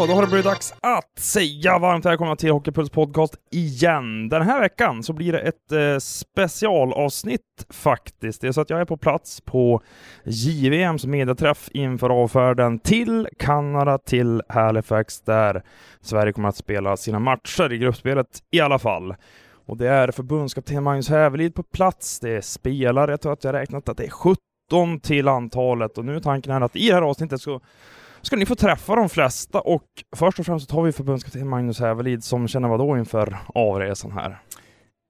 Då så, då har det blivit dags att säga varmt välkomna till Hockeypuls podcast igen. Den här veckan så blir det ett eh, specialavsnitt faktiskt. Det är så att jag är på plats på JVMs mediaträff inför avfärden till Kanada, till Halifax, där Sverige kommer att spela sina matcher i gruppspelet i alla fall. Och det är förbundskapten Magnus Hävelid på plats, det är spelare, jag tror att jag räknat att det är 17 till antalet och nu är tanken här att i det här avsnittet så ska ni få träffa de flesta och först och främst tar vi förbundskapten Magnus Hävelid som känner vad då inför avresan här?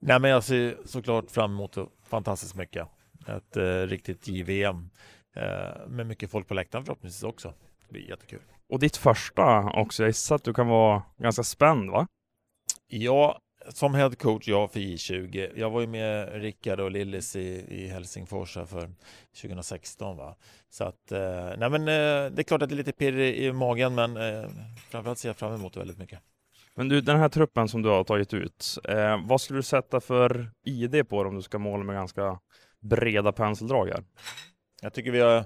Nej, men jag ser såklart fram emot fantastiskt mycket. Ett eh, riktigt JVM eh, med mycket folk på läktaren förhoppningsvis också. Det blir jättekul. Och ditt första också, jag gissar att du kan vara ganska spänd va? Ja, som head coach, jag för J20. Jag var ju med Rickard och Lillis i, i Helsingfors för 2016. Va? Så att, eh, nej men eh, det är klart att det är lite pirr i, i magen, men eh, framförallt ser jag fram emot det väldigt mycket. Men du, den här truppen som du har tagit ut, eh, vad skulle du sätta för ID på dem om du ska måla med ganska breda penseldrag här? Jag tycker vi har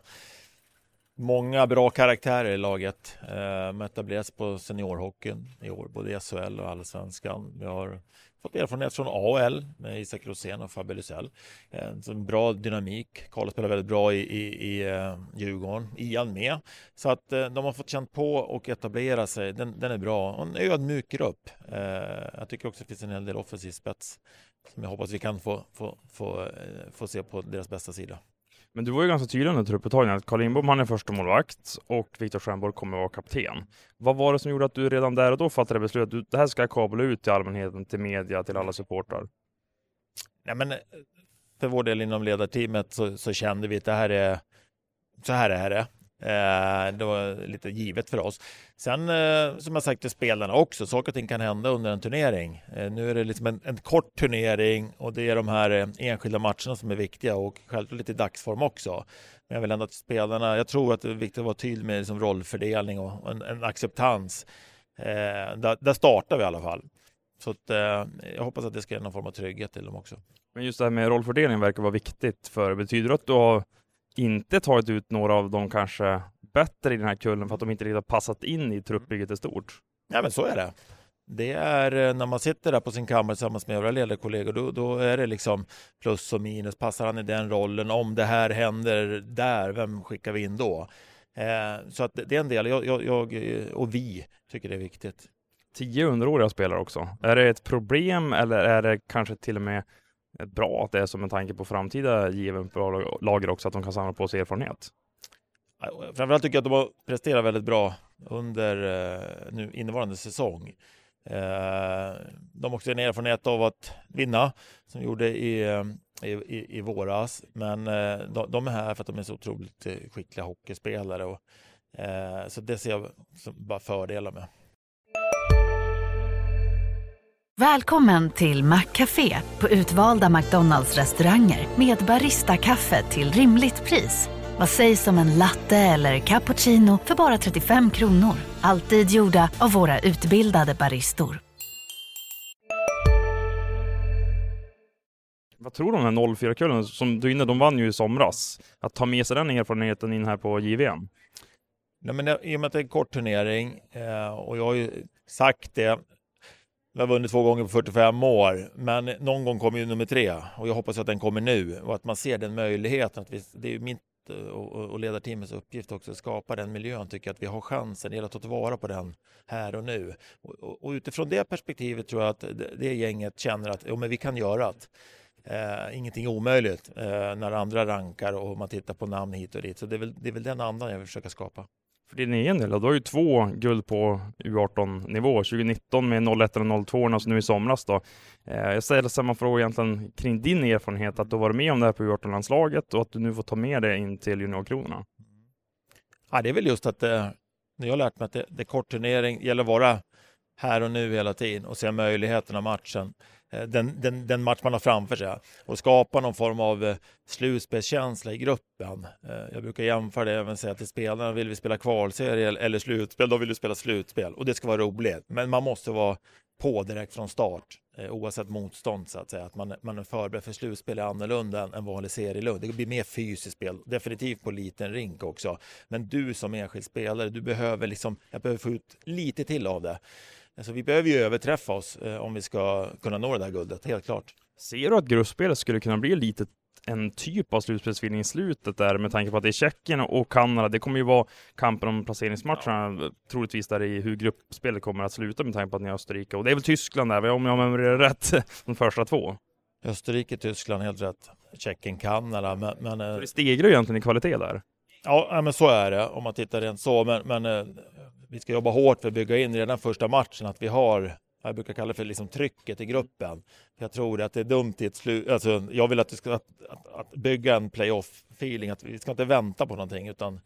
många bra karaktärer i laget. Eh, etableras på seniorhockeyn i år, både i SHL och allsvenskan. Vi har fått erfarenhet från AHL med Isak Rosén och Fabbe Lysell. Eh, en bra dynamik. Karl spelar väldigt bra i, i, i eh, Djurgården. Ian med. Så att eh, de har fått känt på och etablera sig. Den, den är bra. Och en ödmjuk grupp. Eh, jag tycker också att det finns en hel del offensiv spets som jag hoppas vi kan få, få, få, få se på deras bästa sida. Men du var ju ganska tydlig under trupputtagningen att Carl Lindbom han är första målvakt och Viktor Stjernborg kommer att vara kapten. Vad var det som gjorde att du redan där och då fattade beslutet att det här ska jag kabla ut till allmänheten, till media, till alla supportrar? Nej, men eh, för vår del inom ledarteamet så, så kände vi att det här är så här är det. Eh, det var lite givet för oss. Sen eh, som jag sagt till spelarna också, saker och ting kan hända under en turnering. Eh, nu är det liksom en, en, kort turnering och det är de här enskilda matcherna som är viktiga och självklart lite dagsform också. Men jag vill ändå att spelarna, jag tror att det är viktigt att vara tydlig med liksom rollfördelning och en, en acceptans. Där, där, startar vi i alla fall. Så att, jag hoppas att det ska ge någon form av trygghet till dem också. Men just det här med rollfördelning verkar vara viktigt för betyder det att du har inte tagit ut några av de kanske bättre i den här kullen för att de inte riktigt har passat in i truppbygget i stort. Ja, men så är det. Det är eh, när man sitter där på sin kammare tillsammans med övriga ledarkollegor, då, då är det liksom plus och minus. Passar han i den rollen? Om det här händer där, vem skickar vi in då? Eh, så att det är en del, jag, jag, jag, och vi tycker det är viktigt. Tio underåriga spelare också. Är det ett problem eller är det kanske till och med bra att det är som en tanke på framtida given lager också, att de kan samla på sig erfarenhet. Framförallt tycker jag att de har presterat väldigt bra under eh, nu innevarande säsong. Eh, de har också en erfarenhet av att vinna som de gjorde i, eh, i, i våras. Men de, de, är här för att de är så otroligt skickliga hockeyspelare. Och, så det ser jag bara fördelar med. Välkommen till Maccafé på utvalda McDonalds restauranger med Baristakaffe till rimligt pris. Vad sägs om en latte eller cappuccino för bara 35 kronor? Alltid gjorda av våra utbildade baristor. Vad tror du om den 04-kullen som du inne, de vann ju i somras. Att ta med sig den erfarenheten in här på JVM? Nej, men I och med att det är en kort turnering eh, och jag har ju sagt det vi har vunnit två gånger på 45 år, men någon gång kommer ju nummer tre och jag hoppas att den kommer nu och att man ser den möjligheten. Att vi, det är ju mitt eh, och, och ledarteamets uppgift också att skapa den miljön, tycker jag att vi har chansen. Det gäller att ta tillvara på den här och nu. Och, och, och utifrån det perspektivet tror jag att det, det gänget känner att jo, men vi kan göra det. Eh, ingenting omöjligt eh, när andra rankar och man tittar på namn hit och dit. Så det är väl, det är väl den andan jag vill försöka skapa för din egen del, du har ju två guld på U18-nivå, 2019 med 01 och 02 och så nu i somras då. Eh, jag ställer samma fråga egentligen kring din erfarenhet, att du varit med om det här på U18-landslaget och att du nu får ta med det in till juniorkronorna. Ja, det är väl just att det, jag har lärt mig att det, det är kort turnering, gäller att vara här och nu hela tiden och se möjligheterna matchen. Eh, den, den, den, match man har framför sig och skapa någon form av eh, slutspelskänsla i gruppen. Eh, jag brukar jämföra det även säga till spelarna, vill vi spela kvalserie eller slutspel, då vill du spela slutspel och det ska vara roligt. Men man måste vara på direkt från start oavsett motstånd så att säga. Att man, man är förberedd för slutspel är annorlunda än än vanlig serielund. Det blir mer fysiskt spel, definitivt på liten rink också. Men du som enskild spelare, du behöver liksom, jag behöver få ut lite till av det. Alltså, vi behöver ju överträffa oss eh, om vi ska kunna nå det där guldet, helt klart. Ser du att gruppspelet skulle kunna bli lite en typ av slutspelsfeeling i slutet där med tanke på att det är Tjeckien och Kanada. Det kommer ju vara kampen om placeringsmatcherna ja. troligtvis där i hur gruppspelet kommer att sluta med tanke på att ni har Österrike och det är väl Tyskland där om jag memorerar rätt de första två. Österrike, Tyskland, helt rätt. Tjeckien, Kanada, men... men så det stegrar ju egentligen i kvalitet där. Ja, men så är det om man tittar rent så. Men, men eh, vi ska jobba hårt för att bygga in redan första matchen att vi har jag brukar kalla det för liksom trycket i gruppen. Jag tror att det är dumt i ett slut. Alltså, jag vill att, vi ska, att, att, att bygga en playoff-feeling, att vi ska inte vänta på någonting utan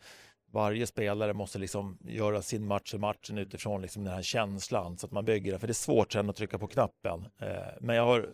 varje spelare måste liksom göra sin match i matchen utifrån liksom den här känslan så att man bygger det. För det är svårt sen att trycka på knappen. Eh, men jag har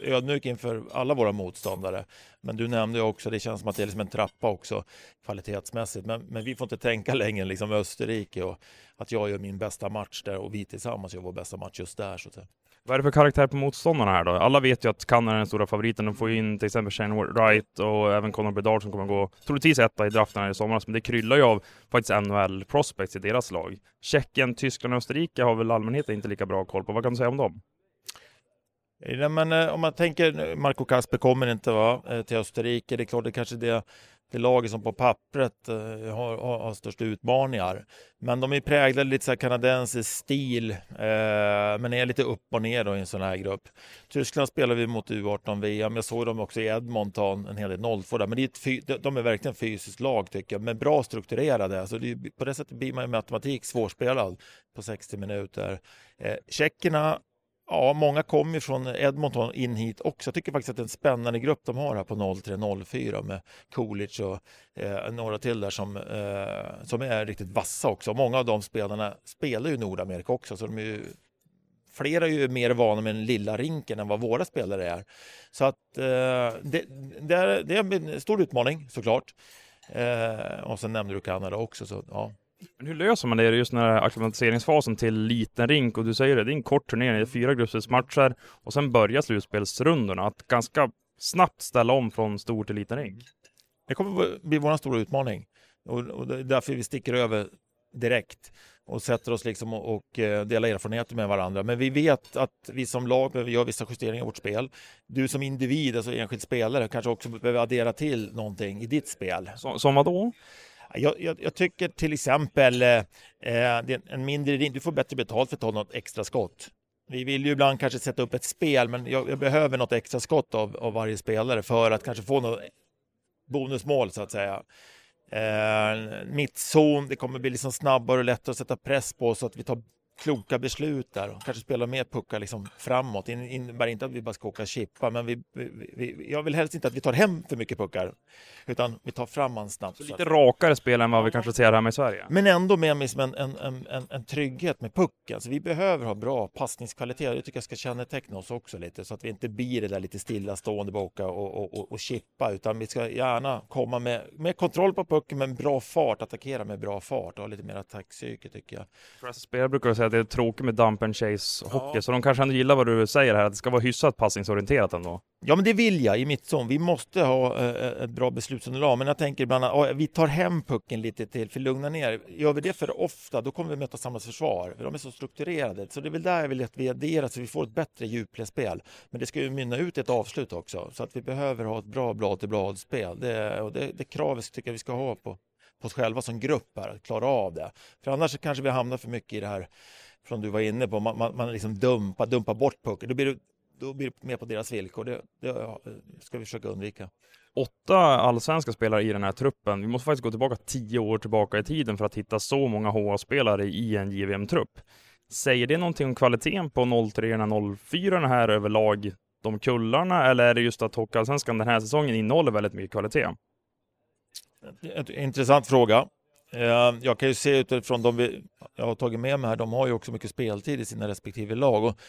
ödmjuk inför alla våra motståndare. Men du nämnde också, det känns som att det är liksom en trappa också kvalitetsmässigt. Men, men vi får inte tänka längre än liksom Österrike och att jag gör min bästa match där och vi tillsammans gör vår bästa match just där. Så att säga. Vad är det för karaktär på motståndarna här då? Alla vet ju att Kanada är den stora favoriten. De får ju in till exempel Shane Wright och även Conor Bedard som kommer gå troligtvis etta i draften här i somras. Men det kryllar ju av faktiskt NHL prospects i deras lag. Tjeckien, Tyskland och Österrike har väl allmänheten inte lika bra koll på. Vad kan du säga om dem? Ja, men, eh, om man tänker, Marco Kasper kommer inte va, eh, till Österrike. Det är klart, det kanske det det laget som på pappret eh, har, har, har störst utmaningar. Men de är präglade lite så här kanadensisk stil, eh, men är lite upp och ner då i en sån här grupp. Tyskland spelar vi mot U18-VM. Jag såg dem också i Edmonton, en hel del 02 där. Men det är de är verkligen fysiskt lag tycker jag, men bra strukturerade. Alltså det, på det sättet blir man med automatik svårspelad på 60 minuter. Eh, tjeckerna Ja, många kommer från Edmonton in hit också. Jag tycker faktiskt att det är en spännande grupp de har här på 03-04 med Coolidge och eh, några till där som, eh, som är riktigt vassa också. Många av de spelarna spelar ju i Nordamerika också, så de är ju, flera är ju mer vana med den lilla rinken än vad våra spelare är. Så att eh, det, det, är, det är en stor utmaning såklart. Eh, och sen nämnde du Kanada också, så ja. Men hur löser man det just den här akklimatiseringsfasen till liten rink? Och du säger det, det är en kort turnering, det är fyra gruppspelsmatcher och sen börjar slutspelsrundorna. Att ganska snabbt ställa om från stor till liten rink. Det kommer bli vår stora utmaning och, och det är därför vi sticker över direkt och sätter oss liksom och, och eh, delar erfarenheter med varandra. Men vi vet att vi som lag behöver göra vissa justeringar i vårt spel. Du som individ, alltså enskild spelare, kanske också behöver addera till någonting i ditt spel. Som, som vad då? Jag, jag, jag, tycker till exempel eh, eh en mindre du får bättre betalt för att ta något extra skott. Vi vill ju ibland kanske sätta upp ett spel, men jag, jag behöver något extra skott av, av, varje spelare för att kanske få något bonusmål så att säga. Eh, mittzon, det kommer bli liksom snabbare och lättare att sätta press på så att vi tar kloka beslut där och kanske spela mer puckar liksom framåt. Det innebär inte att vi bara ska åka chippa, men vi, vi, vi, jag vill helst inte att vi tar hem för mycket puckar, utan vi tar fram man snabbt. Så lite rakare spel än vad vi kanske ser hemma i Sverige? Men ändå med liksom en, en, en, en, trygghet med pucken. Alltså vi behöver ha bra passningskvalitet. Det tycker jag ska känneteckna oss också lite, så att vi inte blir det där lite stillastående boka och, och, och, och chippa, utan vi ska gärna komma med, med kontroll på pucken, med bra fart, attackera med bra fart och ha lite mer attackpsyke tycker jag. Spelare brukar säga att det är tråkigt med dump and chase hockey, ja. så de kanske ändå gillar vad du säger här, att det ska vara hyfsat passningsorienterat ändå. Ja, men det vill jag i mitt zon. Vi måste ha äh, ett bra beslutsunderlag, men jag tänker ibland att vi tar hem pucken lite till, för lugna ner. Gör vi det för ofta, då kommer vi möta samma försvar, för de är så strukturerade. Så det är väl där jag vill att vi adderar, så vi får ett bättre djupledsspel. Men det ska ju mynna ut i ett avslut också, så att vi behöver ha ett bra blad till blad-spel. Det, och det, det kravet tycker jag vi ska ha på, på oss själva som grupp här, att klara av det. För annars kanske vi hamnar för mycket i det här som du var inne på, man, man, man liksom dumpar, dumpar bort pucken. Då blir, det, då blir det mer på deras villkor. Det, det ska vi försöka undvika. Åtta allsvenska spelare i den här truppen. Vi måste faktiskt gå tillbaka tio år tillbaka i tiden för att hitta så många HA-spelare i en JVM-trupp. Säger det någonting om kvaliteten på 03 04 här överlag, de kullarna, eller är det just att Hockeyallsvenskan den här säsongen innehåller väldigt mycket kvalitet? Intressant fråga. Eh, jag kan ju se utifrån de vi, jag har tagit med mig här, de har ju också mycket speltid i sina respektive lag. Och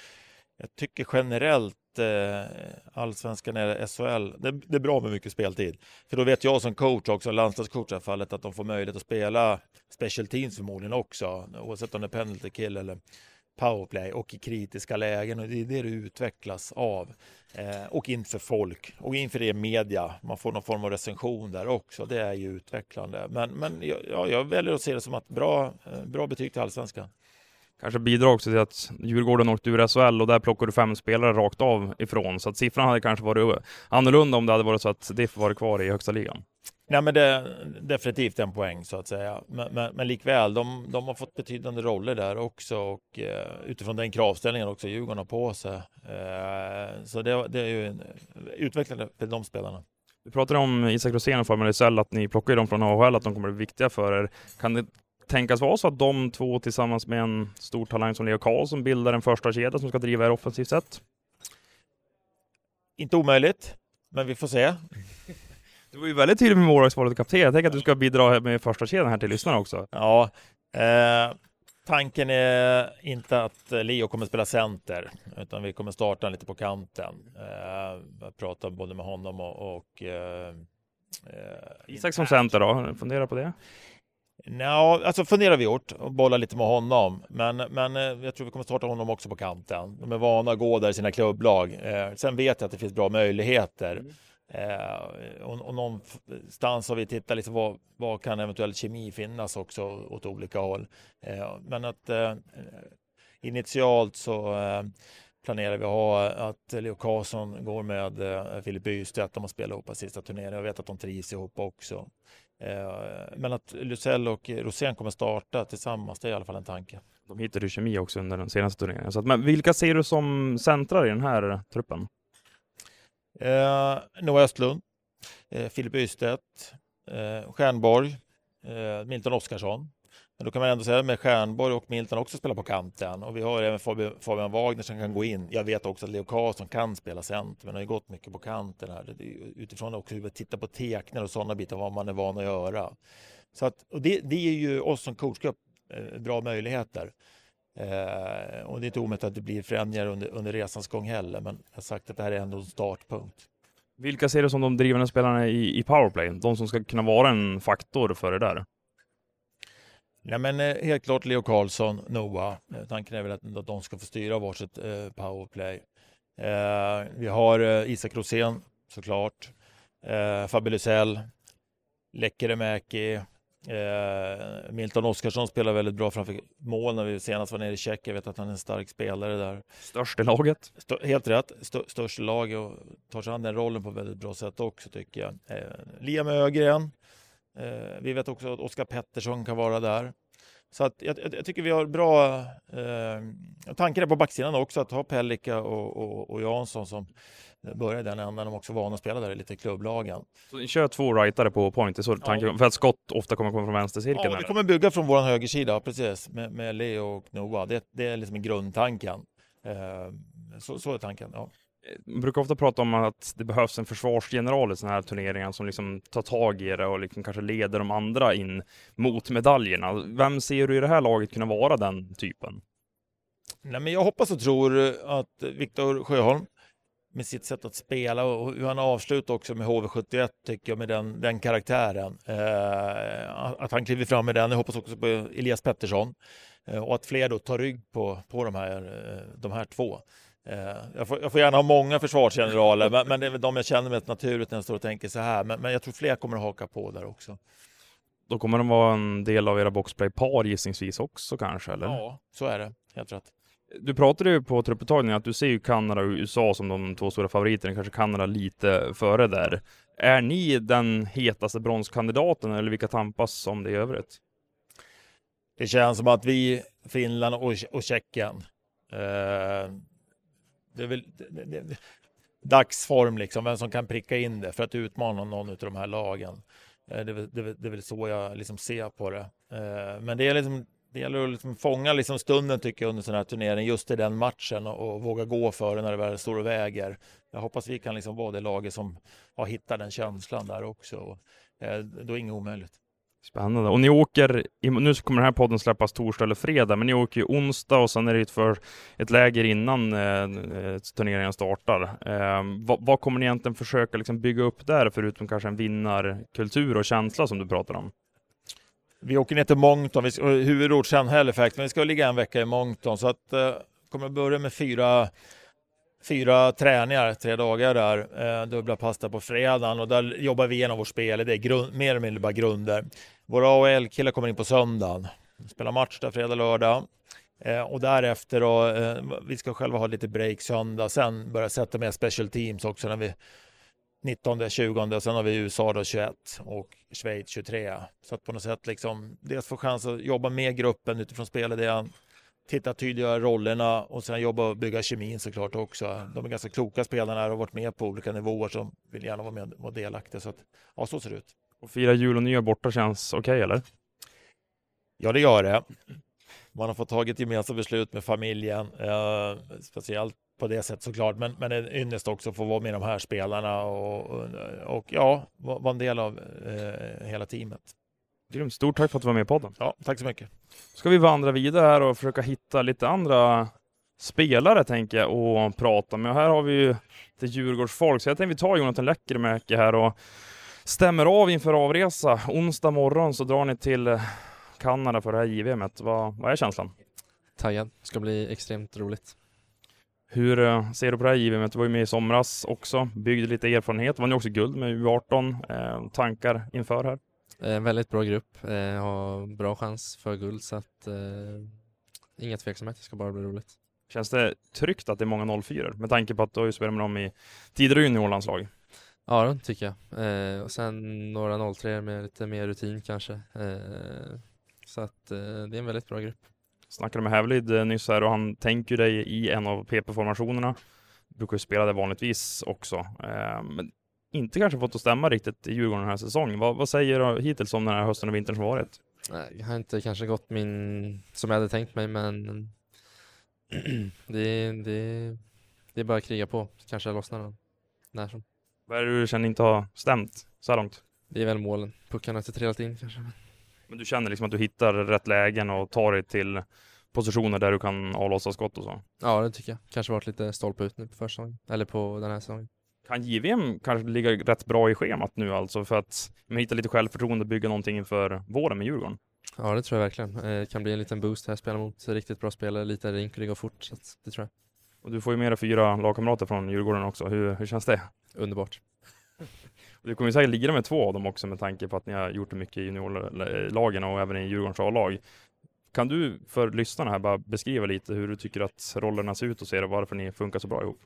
jag tycker generellt eh, allsvenskan eller SHL, det, det, är bra med mycket speltid. För då vet jag som coach också, landslagscoach i det här fallet, att de får möjlighet att spela special teams förmodligen också, oavsett om det är penalty kill eller powerplay och i kritiska lägen och det är det du utvecklas av. Eh, och inför folk och inför det media. Man får någon form av recension där också. Det är ju utvecklande. Men, men ja, jag väljer att se det som ett bra, eh, bra betyg till allsvenskan. Kanske bidrar också till att Djurgården åkte ur SHL och där plockar du fem spelare rakt av ifrån. Så att siffran hade kanske varit annorlunda om det hade varit så att DIF varit kvar i högsta ligan. Nej, men det definitivt en poäng så att säga. Men, men, men likväl, de, de har fått betydande roller där också och eh, utifrån den kravställningen också Djurgården har på sig. Eh, så det, det, är ju en, utvecklande för de spelarna. Du pratade om Isak Rosén och Formel SL, att ni plockar dem från AHL, att de kommer bli viktiga för er. Kan det tänkas vara så att de två tillsammans med en stor talang som Leo Karlsson bildar en första kedja som ska driva er offensivt sett? Inte omöjligt, men vi får se. Du var ju väldigt tydlig med målvaktsvalet och kapten. Jag tänker att du ska bidra med första kedjan här till lyssnarna också. Ja, eh, tanken är inte att Leo kommer spela center, utan vi kommer starta lite på kanten. Eh, jag pratar både med honom och, och eh, eh Isak som center då, fundera på det? Ja, alltså funderar vi gjort och bollar lite med honom. Men, men eh, jag tror vi kommer starta honom också på kanten. De är vana att gå där i sina klubblag. Eh, sen vet jag att det finns bra möjligheter. Eh, och, och någonstans har vi tittat liksom vad, vad kan eventuell kemi finnas också åt olika håll. Eh, men att eh, initialt så eh, planerar vi att ha att Leo Karlsson går med eh, Filip Bystedt. De har spelat ihop sista turneringen. Jag vet att de trivs ihop också. Eh, men att Lucell och Rosén kommer starta tillsammans, det är i alla fall en tanke. De hittade ju kemi också under den senaste turneringen. Så att, men vilka ser du som centrar i den här truppen? Eh, Noah Östlund, eh, Filip Ystedt, eh, Stjärnborg, eh, Milton Oskarsson. Men då kan man ändå säga med Stjärnborg och Milton också spelar på kanten och vi har även Fabian, Wagner som kan gå in. Jag vet också att Leo Karlsson kan spela center, men har ju gått mycket på kanten här. Utifrån också hur vi tittar på teckningar och sådana bitar, vad man är van att göra. Så att, och det, det ger ju oss som coachgrupp eh, bra möjligheter. Eh, och det är inte omöjligt att det blir förändringar under, under resans gång heller, men jag har sagt att det här är ändå en startpunkt. Vilka ser du som de drivande spelarna i, i powerplay? De som ska kunna vara en faktor för det där? Nej, men eh, helt klart Leo Karlsson, Noah. Eh, tanken är väl att, de ska få styra varsitt eh, powerplay. Eh, vi har eh, Isak Rosén såklart. Eh, Fabio Lysell, Lekkerimäki, Eh, Milton Oskarsson spelar väldigt bra framför mål när vi senast var nere i Tjeckien. Jag vet att han är en stark spelare där. Störst i laget. St helt rätt. St störst i laget och tar sig an den rollen på väldigt bra sätt också tycker jag. Eh, Liam Ögren. Eh, vi vet också att Oskar Pettersson kan vara där. Så att jag, jag, jag tycker vi har bra eh, tankar på backsidan också att ha Pellika och, och, och Jansson som börjar i den änden. De är också vana att spela där i lite klubblagen. Så ni kör två rightare på point, så tanken, ja. för att skott ofta kommer komma från vänstercirkeln? Ja, vi kommer bygga från vår högersida, precis, med, med Leo och Noah. Det, det är liksom grundtanken. Eh, så, så är tanken, ja. Man brukar ofta prata om att det behövs en försvarsgeneral i sådana här turneringar som liksom tar tag i det och liksom kanske leder de andra in mot medaljerna. Vem ser du i det här laget kunna vara den typen? Nej, men jag hoppas och tror att Viktor Sjöholm med sitt sätt att spela och hur han avslutar också med HV71 tycker jag med den, den karaktären. Eh, att han kliver fram med den. Jag hoppas också på Elias Pettersson eh, och att fler då tar rygg på, på de, här, eh, de här två. Eh, jag får, jag får, gärna ha många försvarsgeneraler, men, men, det är väl de jag känner mest naturligt när jag står och tänker så här. Men, men jag tror fler kommer att haka på där också. Då kommer de vara en del av era boxplay-par gissningsvis också kanske? Eller? Ja, så är det. Helt rätt. Du pratade ju på trupputtagningen att du ser ju Kanada och USA som de två stora favoriterna, kanske Kanada lite före där. Är ni den hetaste bronskandidaten eller vilka tampas om det i övrigt? Det känns som att vi, Finland och, och Tjeckien, eh, det är väl det, det, dagsform liksom, vem som kan pricka in det för att utmana någon av de här lagen. Eh, det, det, det är väl så jag liksom ser på det. Eh, men det är liksom det gäller att liksom fånga liksom stunden tycker jag under sån här turnering, just i den matchen och, och våga gå för det när det väl står och väger. Jag hoppas vi kan liksom vara det laget som har hittat den känslan där också. Och, eh, då är inget omöjligt. Spännande. Och ni åker, nu kommer den här podden släppas torsdag eller fredag, men ni åker ju onsdag och sen är det ett, för, ett läger innan eh, eh, turneringen startar. Eh, vad, vad, kommer ni egentligen försöka liksom bygga upp där, förutom kanske en vinnarkultur och känsla som du pratar om? Vi åker ner till Moncton, vi ska, huvudort sen Halifax, men vi ska ligga en vecka i Moncton så att eh, kommer att börja med fyra fyra träningar, tre dagar där, eh, dubbla pass på fredagen och där jobbar vi igenom vårt spel. Det är grund, mer eller mindre bara grunder. Våra AHL-killar kommer in på söndagen, spelar match där fredag, lördag. Eh, och därefter då, eh, vi ska själva ha lite break söndag, sen börja sätta med special teams också när vi 19, 20, sen har vi USA då 21 och Schweiz 23. Så att på något sätt liksom dels få chans att jobba med gruppen utifrån spelidén, titta tydliggöra rollerna och sen jobba och bygga kemin såklart också. De är ganska kloka spelarna och har varit med på olika nivåer som vill gärna vara med och vara delaktiga. Så att, ja, så ser det ut. Och fira jul och nyår borta känns okej, okay, eller? Ja, det gör det. Man har fått tagit gemensamma beslut med familjen, eh, speciellt på det sättet såklart, men, men en ynnest också att få vara med de här spelarna och, och, och ja, vara en del av eh, hela teamet. Grymt, stort tack för att du var med i podden. Ja, tack så mycket. Ska vi vandra vidare här och försöka hitta lite andra spelare tänker jag och prata med. Och här har vi ju lite Djurgårdsfolk, så jag tänkte vi tar Jonathan Läckermäki här och stämmer av inför avresa. Onsdag morgon så drar ni till Kanada för det här JVMet. Vad, vad är känslan? Taggad. Ska bli extremt roligt. Hur eh, ser du på det här JVMet? Du var ju med i somras också, byggde lite erfarenhet. Var ni också guld med U18? Eh, tankar inför här? Eh, väldigt bra grupp, eh, har bra chans för guld så att eh, inga tveksamhet, det ska bara bli roligt. Känns det tryggt att det är många 04 med tanke på att du har ju spelat med dem i tidigare juniorlandslag? Ja, det tycker jag. Eh, och sen några 03 med lite mer rutin kanske. Så att eh, det är en väldigt bra grupp. Snackade med Hävlid eh, nyss här och han tänker dig i en av PP-formationerna. Brukar ju spela det vanligtvis också. Eh, men inte kanske fått att stämma riktigt i Djurgården den här säsongen. Vad, vad säger du hittills om den här hösten och vintern som varit? Jag har inte kanske gått min som jag hade tänkt mig, men det, det, det är bara att kriga på. Kanske lossnar när som. Vad är det du känner inte har stämt så här långt? Det är väl målen. Puckarna har inte trillat in kanske. Men du känner liksom att du hittar rätt lägen och tar dig till positioner där du kan avlossa skott och så? Ja, det tycker jag. Kanske varit lite stolpe ut nu på försäsongen, eller på den här säsongen. Kan JVM kanske ligga rätt bra i schemat nu alltså för att hitta lite självförtroende och bygga någonting inför våren med Djurgården? Ja, det tror jag verkligen. Eh, det kan bli en liten boost här, spela mot riktigt bra spelare, lite rink och det går fort, så det tror jag. Och du får ju mera fyra lagkamrater från Djurgården också. Hur, hur känns det? Underbart. Du kommer säkert ligga med två av dem också med tanke på att ni har gjort det mycket i juniorlagen och även i Djurgårdens A-lag. Kan du för lyssnarna här bara beskriva lite hur du tycker att rollerna ser ut och ser och varför ni funkar så bra ihop?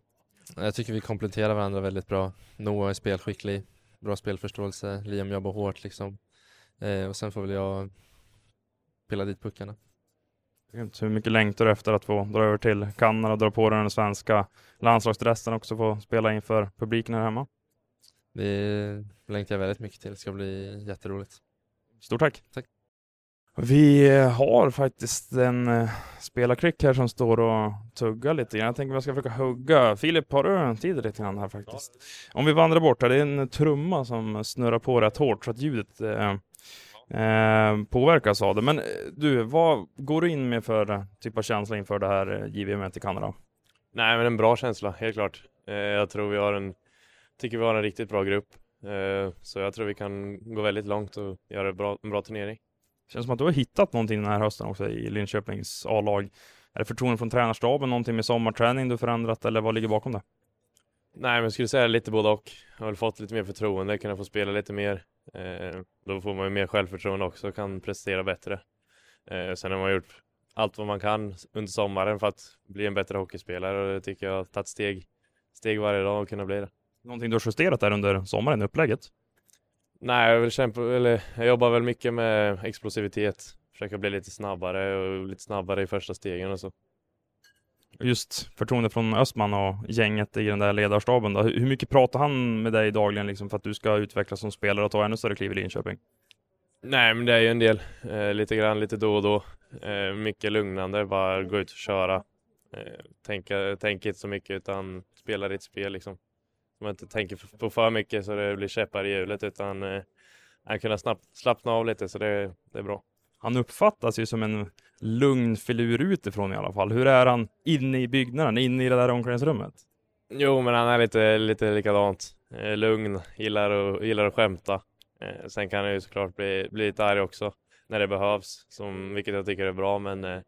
Jag tycker vi kompletterar varandra väldigt bra. Noah är spelskicklig, bra spelförståelse, Liam jobbar hårt liksom. Eh, och sen får väl jag pilla dit puckarna. Hur mycket längtar du efter att få dra över till Kanada och dra på den svenska landslagsdressen också få spela inför publiken här hemma? Det längtar jag väldigt mycket till. Det ska bli jätteroligt. Stort tack! Tack! Vi har faktiskt en eh, spelarklick här som står och tuggar lite grann. Jag tänker att jag ska försöka hugga. Filip, har du tid lite grann här faktiskt? Om vi vandrar bort här, det är en trumma som snurrar på rätt hårt så att ljudet eh, eh, påverkas av det. Men eh, du, vad går du in med för typ av känsla inför det här JVM i Kanada? Nej, men en bra känsla, helt klart. Eh, jag tror vi har en, tycker vi har en riktigt bra grupp. Eh, så jag tror vi kan gå väldigt långt och göra bra, en bra turnering. Känns som att du har hittat någonting den här hösten också i Linköpings A-lag. Är det förtroende från tränarstaben, någonting med sommarträning du förändrat eller vad ligger bakom det? Nej, men jag skulle säga lite både och. Jag har väl fått lite mer förtroende, kunna få spela lite mer. Eh, då får man ju mer självförtroende också och kan prestera bättre. Eh, sen har man gjort allt vad man kan under sommaren för att bli en bättre hockeyspelare och det tycker jag har tagit steg, steg varje dag och kunna bli det. Någonting du har justerat där under sommaren, upplägget? Nej, jag, vill kämpa, eller, jag jobbar väl mycket med explosivitet. Försöka bli lite snabbare och lite snabbare i första stegen och så. Just förtroende från Östman och gänget i den där ledarstaben då. Hur mycket pratar han med dig dagligen liksom för att du ska utvecklas som spelare och ta ännu större kliv i Linköping? Nej, men det är ju en del. Eh, lite grann, lite då och då. Eh, mycket lugnande, bara gå ut och köra. Eh, tänka, tänka inte så mycket utan spela ditt spel liksom man inte tänker på för mycket så det blir käppar i hjulet utan eh, kunna snabbt slappna av lite så det, det är bra. Han uppfattas ju som en lugn filur utifrån i alla fall. Hur är han inne i byggnaden, inne i det där omklädningsrummet? Jo, men han är lite, lite likadant. Eh, lugn, gillar, och, gillar att skämta. Eh, sen kan han ju såklart bli, bli lite arg också när det behövs, som, vilket jag tycker är bra. Men eh,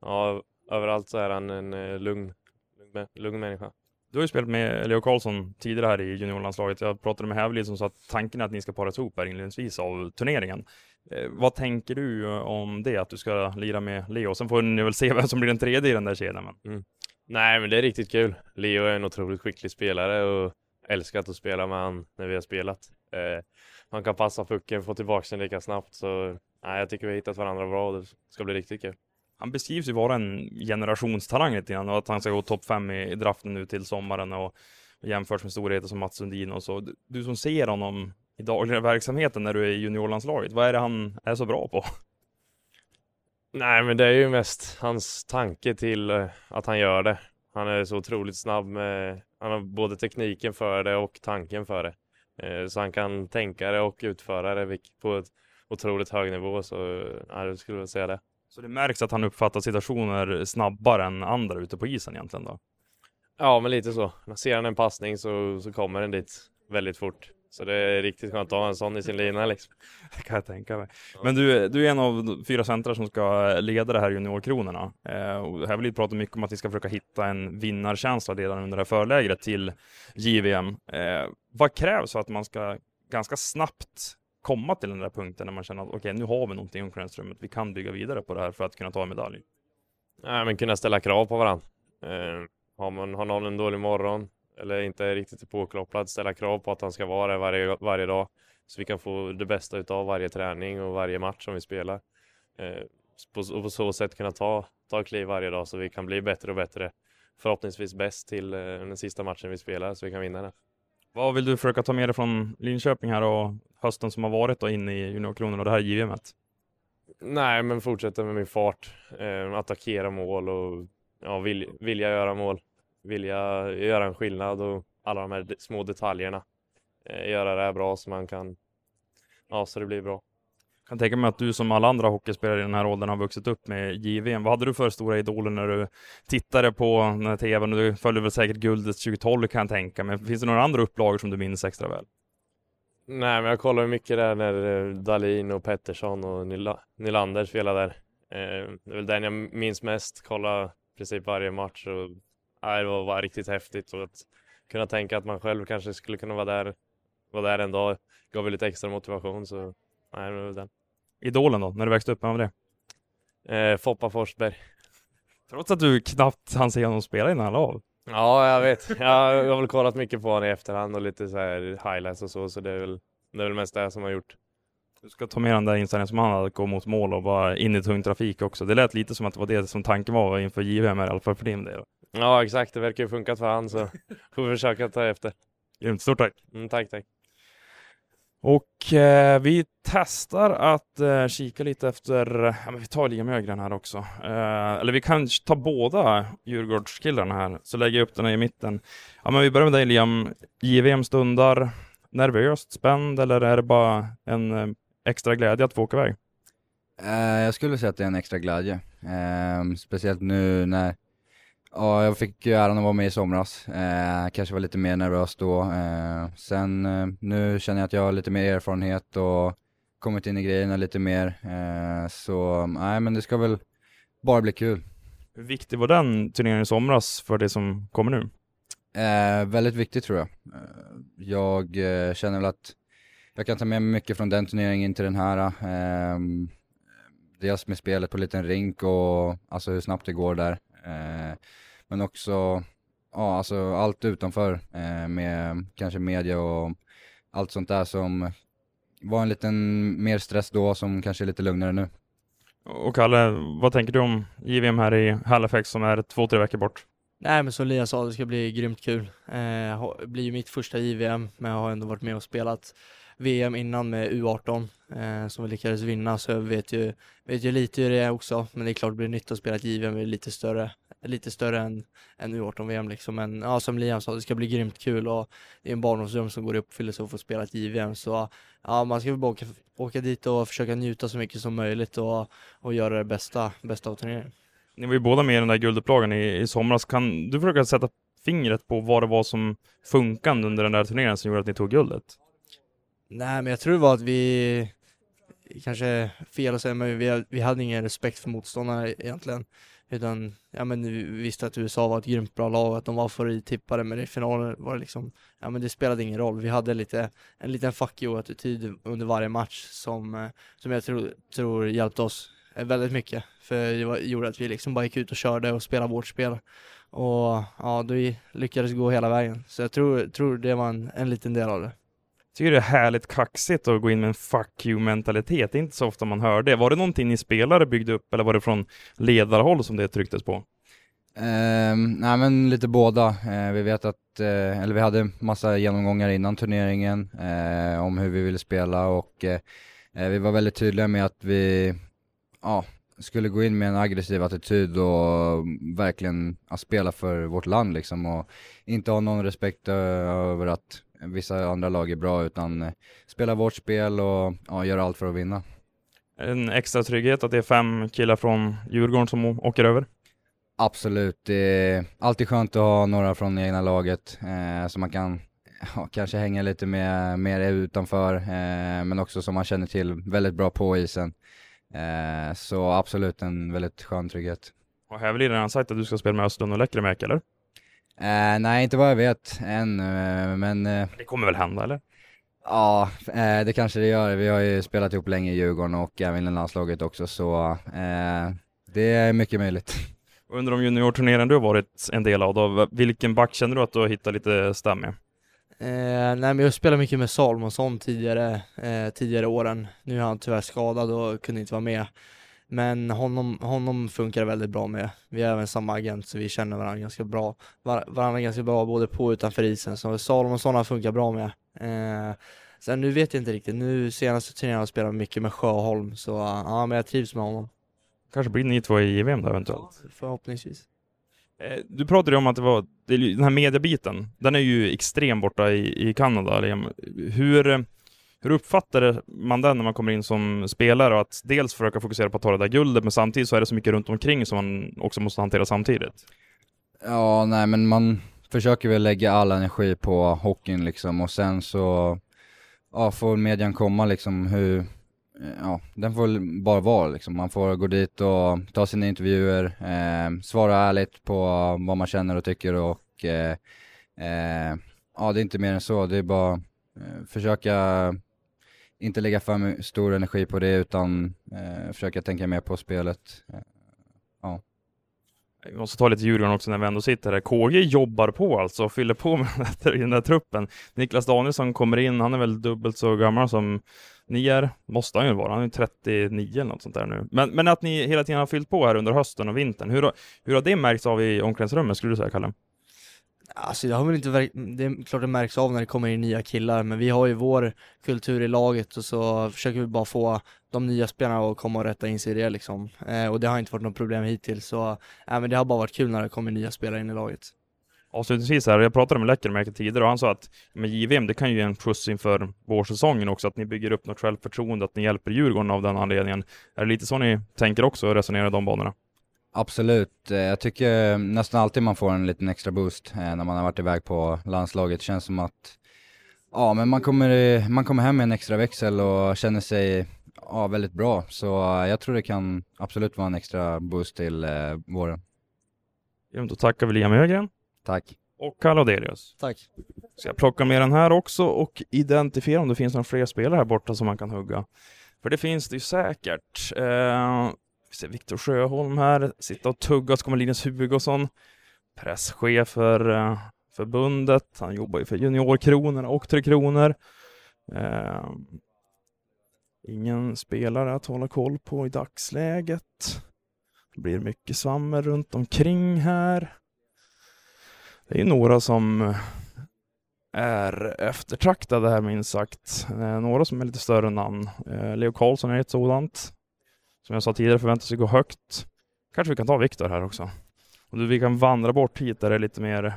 ja, överallt så är han en eh, lugn, lugn, lugn människa. Du har ju spelat med Leo Karlsson tidigare här i juniorlandslaget. Jag pratade med Hävelid som sa att tanken är att ni ska paras ihop här inledningsvis av turneringen. Eh, vad tänker du eh, om det, att du ska lira med Leo? Sen får ni väl se vem som blir den tredje i den där kedjan. Men... Mm. Nej, men det är riktigt kul. Leo är en otroligt skicklig spelare och älskat att spela med han när vi har spelat. Eh, han kan passa pucken, få tillbaka den lika snabbt. Så nej, jag tycker vi har hittat varandra bra och det ska bli riktigt kul. Han beskrivs ju vara en generationstalang lite grann och att han ska gå topp fem i, draften nu till sommaren och, jämförs med storheter som Mats Sundin och så. Du, som ser honom i dagliga verksamheten när du är i juniorlandslaget, vad är det han är så bra på? Nej, men det är ju mest hans tanke till eh, att han gör det. Han är så otroligt snabb med, han har både tekniken för det och tanken för det. Eh, så han kan tänka det och utföra det på ett otroligt hög nivå, så eh, ja, jag skulle säga det. Så det märks att han uppfattar situationer snabbare än andra ute på isen egentligen då? Ja, men lite så. Ser han en passning så, så kommer den dit väldigt fort. Så det är riktigt skönt att ha en sån i sin lina liksom. Det kan jag tänka mig. Men du, du är en av fyra centrar som ska leda det här juniorkronorna. Eh, och här vill vi prata mycket om att vi ska försöka hitta en vinnarkänsla redan under det här förlägret till JVM. Eh, vad krävs för att man ska ganska snabbt komma till den där punkten när man känner att okej, okay, nu har vi någonting i omklädningsrummet. Vi kan bygga vidare på det här för att kunna ta en medalj. Nej, men kunna ställa krav på varandra. Eh, har, man, har någon en dålig morgon eller inte är riktigt påkopplad, ställa krav på att han ska vara där varje, varje dag. Så vi kan få det bästa utav varje träning och varje match som vi spelar. Eh, på, och på så sätt kunna ta, ta kliv varje dag så vi kan bli bättre och bättre. Förhoppningsvis bäst till eh, den sista matchen vi spelar så vi kan vinna den. Vad vill du försöka ta med dig från Linköping här och hösten som har varit och in i juniorkronorna och det här JVMet? Nej, men fortsätta med min fart, eh, attackera mål och ja, vill, vilja göra mål vilja göra en skillnad och alla de här små detaljerna. Eh, göra det här bra så man kan, ja så det blir bra. Jag kan tänka mig att du som alla andra hockeyspelare i den här åldern har vuxit upp med JVM. Vad hade du för stora idoler när du tittade på den här tvn? Du följde väl säkert guldet 2012 kan jag tänka mig. Finns det några andra upplagor som du minns extra väl? Nej, men jag kollade mycket där när eh, Dalin och Pettersson och Nylander spelade där. Eh, det är väl den jag minns mest. Kolla princip varje match och det var, var riktigt häftigt och att kunna tänka att man själv kanske skulle kunna vara där, vara där en dag gav väl lite extra motivation så nej, det var den. Idolen då, när du växte upp, vem var det? Eh, Foppa Forsberg. Trots att du knappt hann se honom spela innan han la av? Ja, jag vet. Jag har väl kollat mycket på honom i efterhand och lite så här highlights och så, så det är väl, det är väl mest det som har gjort. Du ska ta med den där inställningen som han hade, att gå mot mål och vara in i tung trafik också. Det lät lite som att det var det som tanken var inför JVM i alla fall för din del. Ja, exakt. Det verkar ju funkat för han så får vi försöka ta efter. Grymt. Stort tack. Mm, tack, tack. Och eh, vi testar att eh, kika lite efter, ja, men vi tar Liam Ögren här också. Eh, eller vi kan ta båda Djurgårdskillarna här, så lägger jag upp den här i mitten. Ja, men vi börjar med dig Liam. JVM stundar nervöst, spänd eller är det bara en eh, extra glädje att få åka iväg? Eh, jag skulle säga att det är en extra glädje. Eh, speciellt nu när Ja, jag fick ju äran att vara med i somras. Eh, kanske var lite mer nervös då. Eh, sen eh, nu känner jag att jag har lite mer erfarenhet och kommit in i grejerna lite mer. Eh, så nej, men det ska väl bara bli kul. Hur viktig var den turneringen i somras för det som kommer nu? Eh, väldigt viktigt tror jag. Eh, jag känner väl att jag kan ta med mig mycket från den turneringen till den här. dels med spelet på liten rink och alltså hur snabbt det går där. Eh, men också, ja alltså allt utanför eh, med kanske media och allt sånt där som var en liten mer stress då som kanske är lite lugnare nu. Och Kalle, vad tänker du om JVM här i Halifax som är två, tre veckor bort? Nej men som Elias sa, det ska bli grymt kul. Eh, det blir ju mitt första JVM, men jag har ändå varit med och spelat VM innan med U18 eh, som vi lyckades vinna så jag vet ju, vet ju lite hur det är också men det är klart det blir nytt att spela ett JVM är lite större lite större än, än U18-VM liksom men ja som Liam sa det ska bli grymt kul och det är en barndomsdröm som går i uppfyllelse att få spela ett JVM så ja man ska bara åka, åka dit och försöka njuta så mycket som möjligt och, och göra det bästa, bästa av turneringen. Ni var ju båda med i den där guldupplagan i, i somras. Kan du försöka sätta fingret på vad det var som funkade under den där turneringen som gjorde att ni tog guldet? Nej, men jag tror det var att vi kanske fel att säga, men vi, vi hade ingen respekt för motståndarna egentligen. Utan, ja men vi visste att USA var ett grymt bra lag och att de var favorittippade, men i finalen var det liksom, ja men det spelade ingen roll. Vi hade lite, en liten fuck you-attityd under varje match som, eh, som jag tror, tror hjälpte oss eh, väldigt mycket. För det var, gjorde att vi liksom bara gick ut och körde och spelade vårt spel. Och ja, då lyckades gå hela vägen. Så jag tror, tror det var en, en liten del av det. Tycker det är härligt kaxigt att gå in med en fuck you-mentalitet. Det är inte så ofta man hör det. Var det någonting ni spelare byggde upp eller var det från ledarhåll som det trycktes på? Eh, nej men lite båda. Eh, vi vet att, eh, eller vi hade massa genomgångar innan turneringen eh, om hur vi ville spela och eh, eh vi var väldigt tydliga med att vi, ja, skulle gå in med en aggressiv attityd och verkligen ja, spela för vårt land liksom och inte ha någon respekt eh, över att vissa andra lag är bra utan eh, spela vårt spel och ja, göra allt för att vinna. En extra trygghet att det är fem killar från Djurgården som åker över? Absolut, det är alltid skönt att ha några från det egna laget eh, som man kan ja, kanske hänga lite med, mer utanför, eh, men också som man känner till väldigt bra på isen. Eh, så absolut en väldigt skön trygghet. Och här det redan sagt att du ska spela med Östlund och Lekkerimäki, eller? Eh, nej, inte vad jag vet än, eh, men... Eh, det kommer väl hända, eller? Ja, eh, det kanske det gör. Vi har ju spelat ihop länge i Djurgården och även i landslaget också, så eh, det är mycket möjligt. Under de juniorturneringar du har varit en del av, då, vilken back känner du att du har hittat lite stam med? Eh, nej men jag spelar mycket med Salomonsson tidigare, eh, tidigare åren. Nu är han tyvärr skadad och kunde inte vara med. Men honom, honom funkar väldigt bra med. Vi är även samma agent så vi känner varandra ganska bra. Var, varandra ganska bra både på och utanför isen. Så Salomonsson har funkat bra med. Eh, sen nu vet jag inte riktigt. Nu senaste turneringen har jag spelat mycket med Sjöholm. Så ja, men jag trivs med honom. Kanske blir ni två i JVM då eventuellt? Ja, förhoppningsvis. Eh, du pratade ju om att det var, den här mediebiten, den är ju extrem borta i, i Kanada. Hur, hur uppfattar man den när man kommer in som spelare? Att dels försöka fokusera på att ta det där guldet, men samtidigt så är det så mycket runt omkring som man också måste hantera samtidigt. Ja, nej men man försöker väl lägga all energi på hockeyn liksom och sen så, ja, får median komma liksom hur, ja, den får bara vara liksom. Man får gå dit och ta sina intervjuer, eh, svara ärligt på vad man känner och tycker och eh, eh, ja, det är inte mer än så. Det är bara eh, försöka inte lägga för stor energi på det utan eh, försöka tänka mer på spelet. Eh, ja. Vi måste ta lite Djurgården också när vi ändå sitter här. KG jobbar på alltså och fyller på med den där truppen. Niklas Danielsson kommer in, han är väl dubbelt så gammal som ni är, måste han ju vara, han är 39 eller något sånt där nu. Men, men att ni hela tiden har fyllt på här under hösten och vintern, hur, hur har det märkts av i omklädningsrummet skulle du säga Kalle? Alltså det har väl inte det är klart det märks av när det kommer in nya killar, men vi har ju vår kultur i laget och så försöker vi bara få de nya spelarna att komma och rätta in sig i det liksom. Eh, och det har inte varit något problem hittills, så äh, men det har bara varit kul när det kommer nya spelare in i laget. Avslutningsvis här, jag pratade med Läckermäki tidigare och han sa att med JVM, det kan ju ge en skjuts inför vårsäsongen också, att ni bygger upp något självförtroende, att ni hjälper Djurgården av den anledningen. Är det lite så ni tänker också och resonerar i de banorna? Absolut, eh, jag tycker nästan alltid man får en liten extra boost eh, när man har varit iväg på landslaget. Det känns som att ja, men man, kommer, man kommer hem med en extra växel och känner sig ja, väldigt bra. Så jag tror det kan absolut vara en extra boost till eh, våren. Då tackar vi Liam Ögren. Tack. Och Kalle Adelius. Tack. Ska jag plocka med den här också och identifiera om det finns några fler spelare här borta som man kan hugga. För det finns det ju säkert. Eh, vi ser Viktor Sjöholm här, sitta och tugga, så kommer Linus Hugosson, presschef för eh, förbundet. Han jobbar ju för Juniorkronorna och Tre Kronor. Eh, ingen spelare att hålla koll på i dagsläget. Det blir mycket svammel runt omkring här. Det är några som eh, är eftertraktade här minst sagt. Eh, några som är lite större namn. Eh, Leo Karlsson är ett sådant. Som jag sa tidigare förväntar sig gå högt. Kanske vi kan ta Viktor här också. Och du, vi kan vandra bort hit där det är lite mer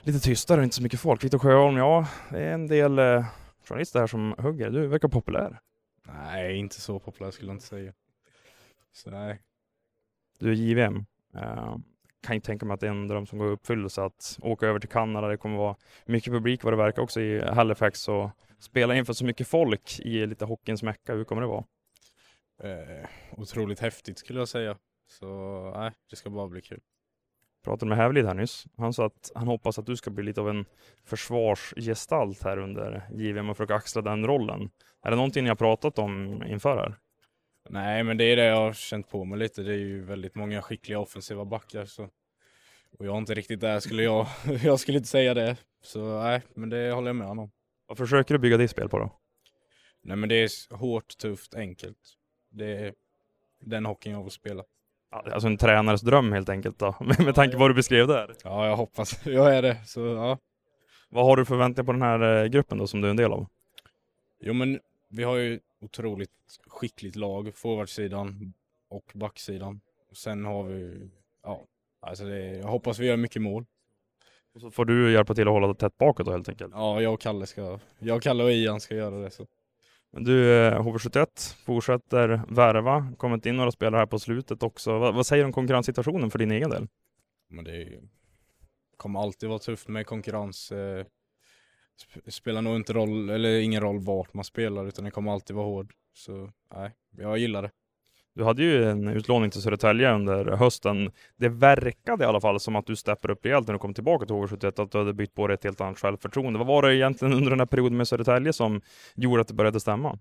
lite tystare och inte så mycket folk. Viktor Sjöholm, ja, det är en del eh, journalister här som hugger. Du verkar populär. Nej, inte så populär skulle jag inte säga. Så nej. Du är JVM. Uh, kan ju tänka mig att det är en dröm som går i uppfyllelse att åka över till Kanada. Det kommer vara mycket publik vad det verkar också i Halifax och spela inför så mycket folk i lite hockeyns mecka, hur kommer det vara? Eh, otroligt häftigt skulle jag säga. Så nej, det ska bara bli kul. pratade med Hävelid här nyss. Han sa att han hoppas att du ska bli lite av en försvarsgestalt här under JVM och försöka axla den rollen. Är det någonting ni har pratat om inför här? Nej, men det är det jag har känt på mig lite. Det är ju väldigt många skickliga offensiva backar. Så. Och jag är inte riktigt där skulle jag. jag skulle inte säga det. Så nej, men det håller jag med honom om. Vad försöker du bygga ditt spel på då? Nej, men det är hårt, tufft, enkelt. Det är den hockeyn jag vill spela. Alltså en tränares dröm helt enkelt då, med, med tanke på vad du beskrev där. Ja, jag hoppas. Jag är det. Så ja. Vad har du för förväntningar på den här eh, gruppen då som du är en del av? Jo, men vi har ju otroligt skickligt lag, forwardsidan och backsidan. Och sen har vi, ja, alltså det, jag hoppas vi gör mycket mål. Och så får du hjälpa till att hålla det tätt bakåt då helt enkelt. Ja, jag och Kalle ska, jag, Kalle och Ian ska göra det. Så. Men du, eh, HV71 fortsätter värva, kommit in några spelare här på slutet också. Vad, vad säger du om konkurrenssituationen för din egen del? Men det är kommer alltid vara tufft med konkurrens. Eh, sp- spelar nog inte roll, eller ingen roll vart man spelar, utan det kommer alltid vara hård. Så nej, jag gillar det. Du hade ju en utlåning till Södertälje under hösten. Det verkade i alla fall som att du steppade upp rejält när du kom tillbaka till HV71, att du hade bytt på dig ett helt annat självförtroende. Vad var det egentligen under den här perioden med Södertälje som gjorde att det började stämma?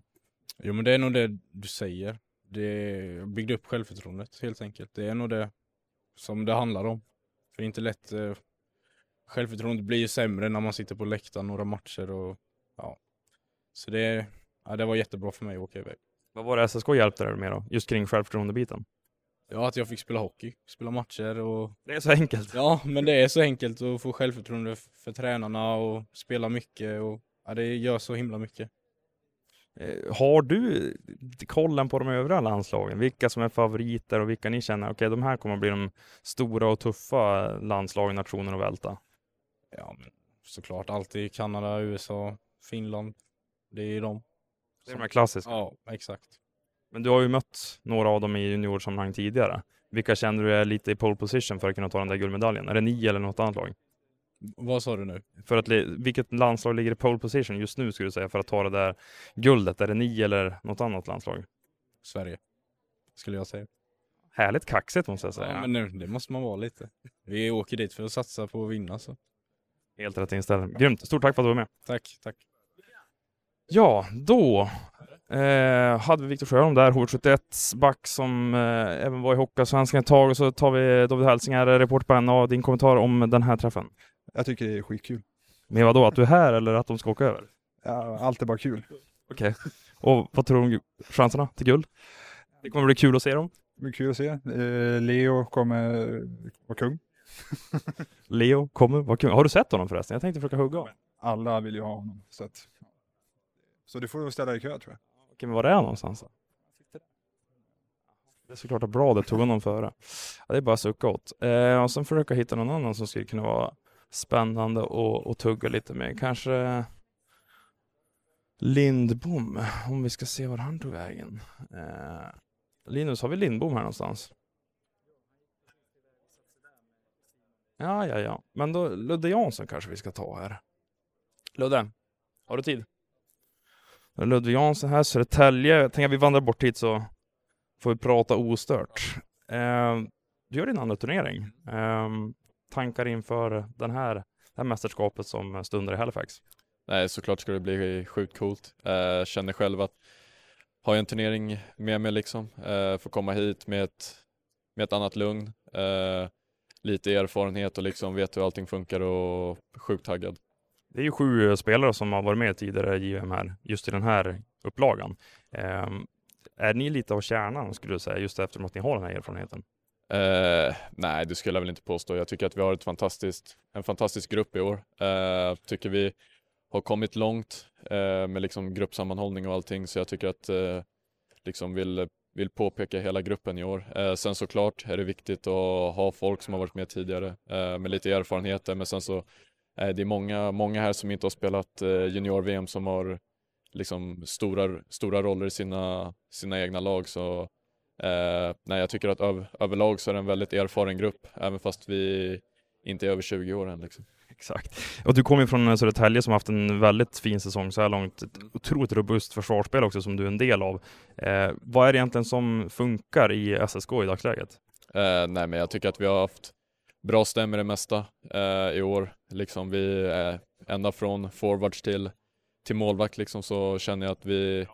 Jo men det är nog det du säger. Det byggde upp självförtroendet helt enkelt. Det är nog det som det handlar om. För det är inte lätt. Eh, självförtroendet blir ju sämre när man sitter på läktaren några matcher och ja. Så det, ja, det var jättebra för mig att åka iväg. Vad var det SSK hjälpte dig med då? Just kring självförtroendebiten? Ja, att jag fick spela hockey, spela matcher och Det är så enkelt. ja, men det är så enkelt att få självförtroende för tränarna och spela mycket och ja, det gör så himla mycket. Eh, Har du kollen på de övriga landslagen? Vilka som är favoriter och vilka ni känner, okej de här kommer att bli de stora och tuffa landslagen, nationer att välta? Ja, men såklart alltid Kanada, USA, Finland. Det är de. Det är de här klassiska. Ja, exakt. Men du har ju mött några av dem i juniorsammanhang tidigare. Vilka känner du är lite i pole position för att kunna ta den där guldmedaljen? Är det ni eller något annat lag? Vad sa du nu? För att, vilket landslag ligger i pole position just nu skulle du säga för att ta det där guldet? Är det ni eller något annat landslag? Sverige. Skulle jag säga. Härligt kaxigt måste jag säga. Ja, men nu, det måste man vara lite. Vi åker dit för att satsa på att vinna så. Helt rätt inställning. Grymt. Stort tack för att du var med. Tack, tack. Ja, då eh, hade vi Viktor Sjöholm där, HV71 back som eh, även var i Hockeyallsvenskan ett tag och så tar vi David Hälsing här, reporter på NA. Din kommentar om den här träffen? Jag tycker det är skitkul. Med vad då? Att du är här eller att de ska åka över? Ja, allt är bara kul. Okej. Och vad tror du om chanserna till guld? Det kommer bli kul att se dem. Det blir kul att se. Eh, Leo kommer vara kung. Leo kommer vara kul. Har du sett honom förresten? Jag tänkte försöka hugga honom. Alla vill ju ha honom. Så, att, så du får nog ställa dig i kö tror jag. Okej, men var är han någonstans? då? Det är såklart att bladet tog honom före. Ja, det är bara att sucka åt. Eh, och sen försöka hitta någon annan som skulle kunna vara spännande och, och tugga lite med. Kanske Lindbom, om vi ska se var han tog vägen. Eh, Linus, har vi Lindbom här någonstans? Ja, ja, ja. Men då Ludde Jansson kanske vi ska ta här. Ludde, har du tid? Ludvig Jansson här, Södertälje. Jag tänker att vi vandrar bort hit så får vi prata ostört. Eh, du gör din andra turnering. Eh, tankar inför den här, det här mästerskapet som stundar i Halifax? Nej, såklart ska det bli sjukt coolt. Eh, känner själv att har jag en turnering med mig liksom, eh, får komma hit med ett, med ett annat lugn, eh, lite erfarenhet och liksom vet hur allting funkar och sjukt taggad. Det är ju sju eh, spelare som har varit med tidigare i JVM här, just i den här upplagan. Eh, är ni lite av kärnan skulle du säga, just eftersom att ni har den här erfarenheten? Eh, nej, det skulle jag väl inte påstå. Jag tycker att vi har ett fantastiskt, en fantastisk grupp i år. Eh, tycker vi har kommit långt eh, med liksom gruppsammanhållning och allting, så jag tycker att eh, liksom vill, vill påpeka hela gruppen i år. Eh, sen såklart är det viktigt att ha folk som har varit med tidigare eh, med lite erfarenheter, men sen så det är många, många här som inte har spelat eh, junior-VM som har liksom stora, stora roller i sina, sina egna lag, så Eh, nej, jag tycker att öv överlag så är det en väldigt erfaren grupp, även fast vi inte är över 20 år än. Liksom. Exakt. Och du kommer ju från eh, Södertälje som haft en väldigt fin säsong så här långt. Ett otroligt robust försvarsspel också som du är en del av. Eh, vad är det egentligen som funkar i SSK i dagsläget? Eh, nej men jag tycker att vi har haft bra stäm i det mesta eh, i år. Liksom vi, eh, ända från forwards till, till målvakt liksom så känner jag att vi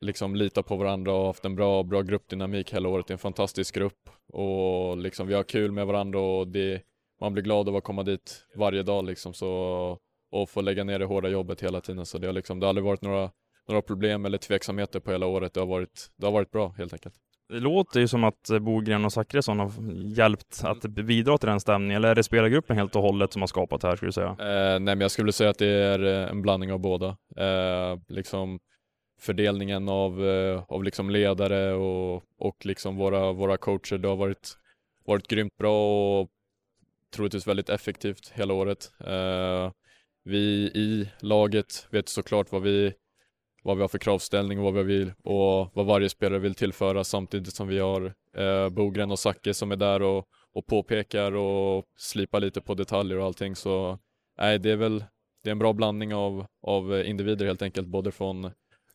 liksom litar på varandra och haft en bra, bra gruppdynamik hela året. Det är en fantastisk grupp och liksom vi har kul med varandra och det, man blir glad av att komma dit varje dag liksom så och få lägga ner det hårda jobbet hela tiden. Så det har liksom, det har aldrig varit några, några problem eller tveksamheter på hela året. Det har varit, det har varit bra helt enkelt. Det låter ju som att Bogren och Zachrisson har hjälpt att bidra till den stämningen, eller är det spelargruppen helt och hållet som har skapat det här skulle du säga? Eh, nej men jag skulle säga att det är eh, en blandning av båda. Eh, liksom fördelningen av, eh, av liksom ledare och, och liksom våra, våra coacher, det har varit, varit grymt bra och troligtvis väldigt effektivt hela året. Eh, vi i laget vet såklart vad vi vad vi har för kravställning och vad vi vill och vad varje spelare vill tillföra samtidigt som vi har eh, Bogren och Zacke som är där och, och påpekar och slipar lite på detaljer och allting så nej, det är väl det är en bra blandning av, av individer helt enkelt, både från,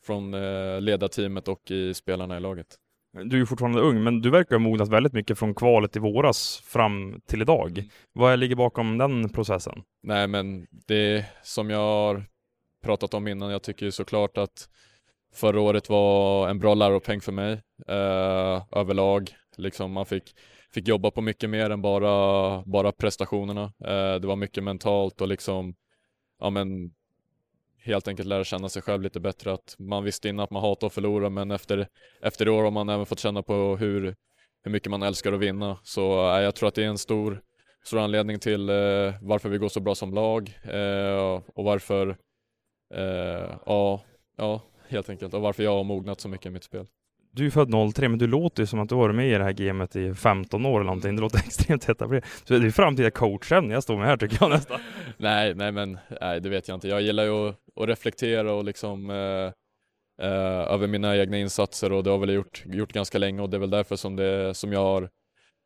från eh, ledarteamet och i spelarna i laget. Du är ju fortfarande ung, men du verkar ha mognat väldigt mycket från kvalet i våras fram till idag. Vad ligger bakom den processen? Nej, men det som jag har pratat om innan. Jag tycker ju såklart att förra året var en bra läropeng för mig eh, överlag. Liksom man fick, fick jobba på mycket mer än bara, bara prestationerna. Eh, det var mycket mentalt och liksom, ja men helt enkelt lära känna sig själv lite bättre. Att man visste innan att man hatar att förlora men efter, efter år har man även fått känna på hur, hur mycket man älskar att vinna. Så eh, jag tror att det är en stor, stor anledning till eh, varför vi går så bra som lag eh, och varför Eh, ja, ja, helt enkelt. Och varför jag har mognat så mycket i mitt spel. Du är född 03, men du låter ju som att du har varit med i det här gamet i 15 år eller någonting. Det låter extremt etablerat. Så det är framtida coachämne jag står med här tycker jag nästan. nej, nej men nej, det vet jag inte. Jag gillar ju att, att reflektera och liksom eh, eh, över mina egna insatser och det har väl gjort, gjort ganska länge och det är väl därför som, det, som jag har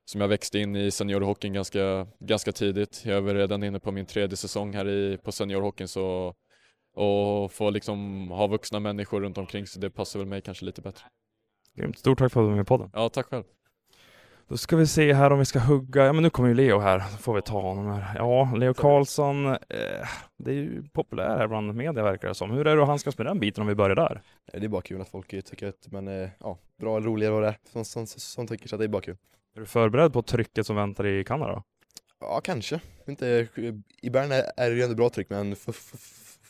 som jag växte in i seniorhockeyn ganska, ganska tidigt. Jag är väl redan inne på min tredje säsong här i, på seniorhockeyn så och få liksom ha vuxna människor runt omkring så det passar väl mig kanske lite bättre. Grymt. Stort tack för att du var med i podden. Ja, tack själv. Då ska vi se här om vi ska hugga, ja men nu kommer ju Leo här, då får vi ta honom här. Ja, Leo Karlsson, eh, det är ju populär här bland media verkar det som. Hur är det att handskas med den biten om vi börjar där? Det är bara kul att folk tycker att man är ja, bra eller roligare vad det som, som, som tycker så det är bara kul. Är du förberedd på trycket som väntar i Kanada? Ja, kanske. Inte, I Bern är det ju ändå bra tryck, men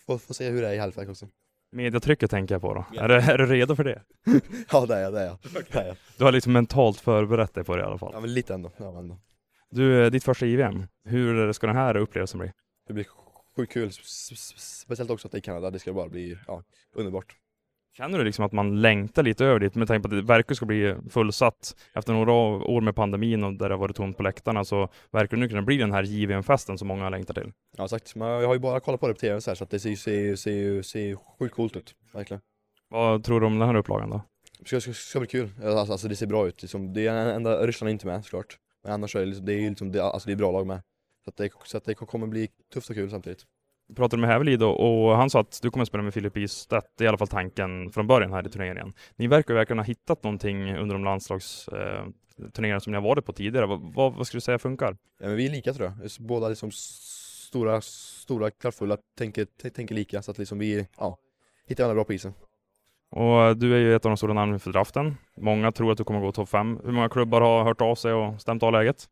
får, får se hur det är i halvlek också. Mediatrycket tänker jag på då. Ja. Är, du, är du redo för det? ja det är jag, det är jag. Det är jag. Du har liksom mentalt förberett dig på det i alla fall? Ja men lite ändå. Ja, ändå. Du, ditt första JVM, hur ska den här upplevelsen bli? Det blir sjukt kul, speciellt också att det är i Kanada, det ska bara bli ja, underbart. Känner du liksom att man längtar lite över dit med tanke på att det verkar ska bli fullsatt efter några år med pandemin och där det har varit tomt på läktarna så verkar det nu kunna bli den här JVM-festen som många längtar till. Ja exakt, men jag har ju bara kollat på det på tv så, här, så att det ser, ser, ser, ser sjukt coolt ut, verkligen. Vad tror du om den här upplagan då? Det ska, ska, ska bli kul, alltså, alltså det ser bra ut. Liksom, det är enda Ryssland är inte med såklart. Men annars är det, liksom, det är liksom, det, alltså, det är bra lag med. Så att, det, så att det kommer bli tufft och kul samtidigt pratade med Hävelid och han sa att du kommer att spela med Filip Isstedt. Det är i alla fall tanken från början här i turneringen. Ni verkar verkligen ha hittat någonting under de landslagsturneringar eh, som ni har varit på tidigare. Vad, vad, vad skulle du säga funkar? Ja, men vi är lika tror jag. Båda liksom stora, stora, kraftfulla, tänker, tänker lika så att liksom vi ja, hittar varandra bra på isen. Och du är ju ett av de stora namnen för draften. Många tror att du kommer att gå topp 5. Hur många klubbar har hört av sig och stämt av läget?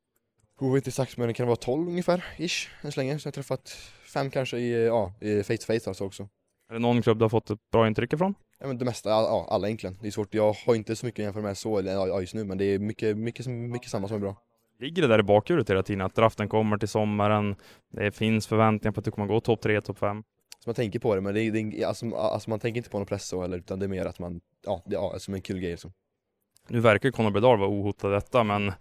Jag vet inte exakt men det kan vara 12 ungefär, ish, än så länge. Så jag har träffat fem kanske i, ja, i face to face alltså också. Är det någon klubb du har fått ett bra intryck ifrån? Ja men det mesta, ja alla egentligen. Det är svårt, jag har inte så mycket att jämföra med så ja, just nu men det är mycket, mycket, mycket samma som är bra. Ligger det där i bakhuvudet hela tiden att draften kommer till sommaren, det finns förväntningar på att du kommer gå topp 3, topp 5? Så man tänker på det men det är, det är, alltså, alltså man tänker inte på någon press så heller utan det är mer att man, ja det är ja, som en kul grej liksom. Nu verkar Conor Bedard vara ohotad detta men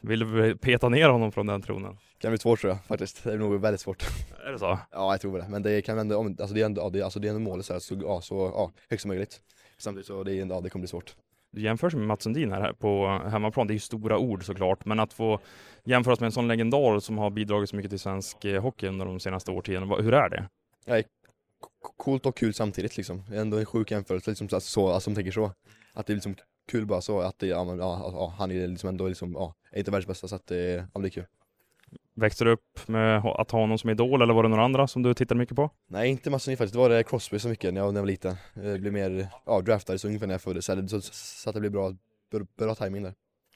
vill du peta ner honom från den tronen? Det kan bli svårt tror jag faktiskt, det är nog väldigt svårt Är det så? Ja jag tror det, men det kan ändå, alltså det är ändå, ja, det, alltså det är ändå målet så, här, så, ja, så ja, högst möjligt Samtidigt så det, ja, det kommer bli svårt du jämför sig med Mats Sundin här på hemmaplan, det är ju stora ord såklart, men att få jämföras med en sån legendar som har bidragit så mycket till svensk eh, hockey under de senaste årtiondena, hur är det? Ja, coolt och kul samtidigt liksom. Det är ändå en sjuk jämförelse liksom, så, alltså, så, alltså, som tänker så. Att det är liksom kul bara så att det, ja, men, ja, ja, han är liksom ändå liksom, ja, är inte världens bästa så att det, ja, det är kul. Växte du upp med att ha honom som idol eller var det några andra som du tittade mycket på? Nej inte massor faktiskt, det var det Crosby så mycket när jag, när jag var liten. Jag blev mer, ja draftade så ungefär när jag föddes så, så att det blev bra, bra, bra timing där.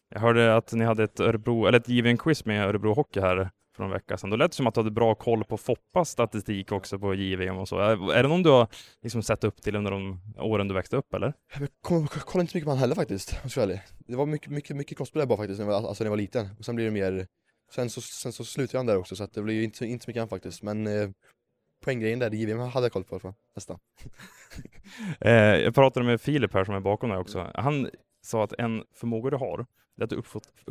Jag hörde att ni hade ett Örebro, eller ett given quiz med Örebro Hockey här för en vecka sedan. Då lät det som att du hade bra koll på Foppas statistik också på JVM och så. Är är det någon du har liksom sett upp till under de åren du växte upp eller? Jag kollade inte så mycket på han heller faktiskt, om jag ska vara. Det var mycket, mycket, mycket där bara faktiskt, när jag, alltså när jag var liten. Och sen blir det mer, sen så, sen så slutade han där också så att det blir ju inte, inte så mycket han faktiskt. Men eh, poänggrejen där, JVM hade jag koll på i alla fall, nästan. Eh, jag pratade med Filip här som är bakom dig också. Han sa att en förmåga du har, det är att du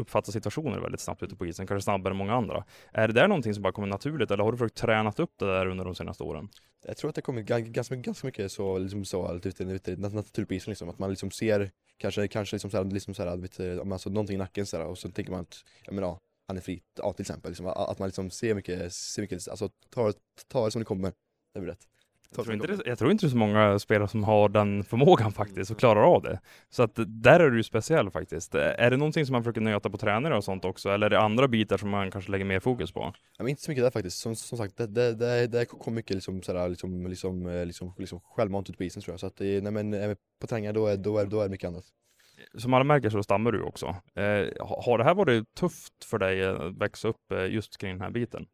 uppfattar situationer väldigt snabbt ute på isen, kanske snabbare än många andra. Är det där någonting som bara kommer naturligt eller har du försökt tränat upp det där under de senaste åren? Jag tror att det kommer ganska, mycket- ganska mycket så, liksom så, ute, ute, naturligt på isen liksom, att man liksom ser kanske, kanske liksom såhär, liksom såhär, vet, alltså någonting i nacken såhär och så tänker man att, ja men ja, han är fri, ja till exempel, liksom, att man liksom ser mycket, ser mycket, alltså tar, tar det som det kommer, det blir rätt. Jag tror, inte det, jag tror inte det är så många spelare som har den förmågan faktiskt och klarar av det. Så att där är du ju speciell faktiskt. Är det någonting som man försöker nöta på tränare och sånt också? Eller är det andra bitar som man kanske lägger mer fokus på? Ja, inte så mycket där faktiskt, som, som sagt, det, det, det, det kom mycket liksom, sådär, liksom, liksom, eh, liksom, liksom självmant ut på isen tror jag. Så att nej, men, eh, på träningar då är, då, är, då är det mycket annat. Som alla märker så stammar du också. Eh, ha- har det här varit tufft för dig att växa upp eh, just kring den här biten?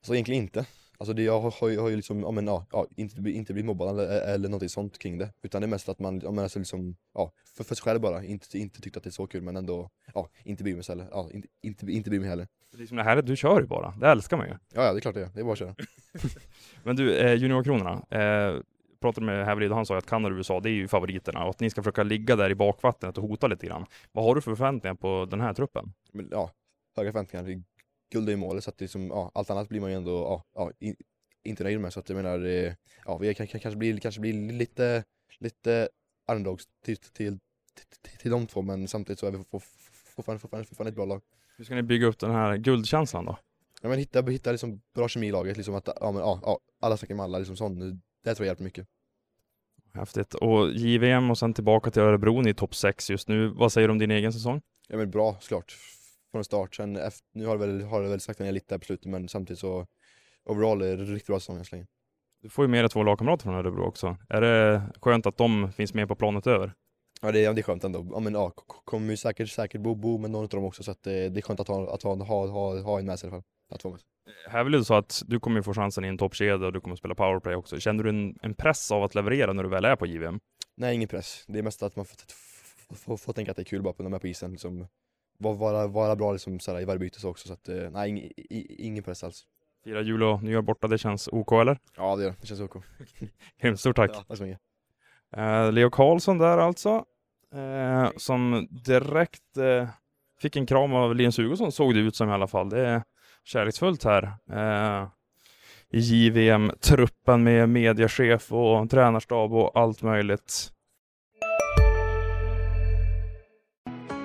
Alltså egentligen inte. Alltså det, jag har, har, ju- har ju liksom, ja men ja, ja inte, inte blivit mobbad eller, eller någonting sånt kring det. Utan det är mest att man, ja men alltså liksom, ja, för, för sig själv bara. Inte, inte tyckt att det är så kul men ändå, ja, inte bryr mig heller. Ja, inte, inte, inte bryr mig heller. Liksom det här, du kör ju bara. Det älskar man ju. Ja, ja det är klart det är. Det är bara att köra. Men du, eh, juniorkronorna. Eh, pratade med Hävelid och han sa att Kanada och USA, det är ju favoriterna och att ni ska försöka ligga där i bakvattnet och hota lite grann. Vad har du för förväntningar på den här truppen? Men, ja, höga förväntningar. Guld är i målet så att det liksom, ja, allt annat blir man ju ändå, ja, ja in, inte nöjd med. Så att jag menar, eh, ja, vi kan, kan, kanske blir kanske blir lite, lite underdogs till, till, till, till, de två men samtidigt så är vi for- for- fortfarande, fortfarande, fortfarande ett bra lag. Hur ska ni bygga upp den här guldkänslan då? Ja men hitta, hitta liksom bra kemi i laget, liksom att ja, men, ja, ja, alla snackar med alla, liksom sånt. Det tror jag hjälper mycket. Häftigt. Och JVM och sen tillbaka till Örebro, ni är topp 6 just nu. Vad säger du om din egen säsong? Ja men bra såklart, från start. Sen efter, nu har det väl, har det väl saktat ner lite där på slutet men samtidigt så overall är det riktigt bra säsong än så länge. Du får ju med dig två lagkamrater från Örebro också. Är det skönt att de finns med på planet över? Ja det är, det är skönt ändå. Ja men ja, kommer ju säkert, säkert bo, bo med någon av dem också så att det, det är skönt att ha, att ha, ha, ha, ha en med sig i alla fall. Att få med sig. Här vill du så att du kommer få chansen i en toppkedja och du kommer spela powerplay också. Känner du en, en press av att leverera när du väl är på JVM? Nej ingen press, det är mest att man får, får, får, får tänka att det är kul bara på när man är på isen. Liksom, vara, vara, bra liksom, såhär, i varje byte så också så att eh, nej ing, ingen press alls. Fira jul och nyår borta, det känns OK eller? Ja det gör det, det känns OK. Grymt, stort tack! Ja, tack så mycket. Eh, Leo Karlsson där alltså, eh, som direkt eh, fick en kram av Linus Hugosson såg det ut som i alla fall. Det är kärleksfullt här eh, i JVM-truppen med mediachef och tränarstab och allt möjligt.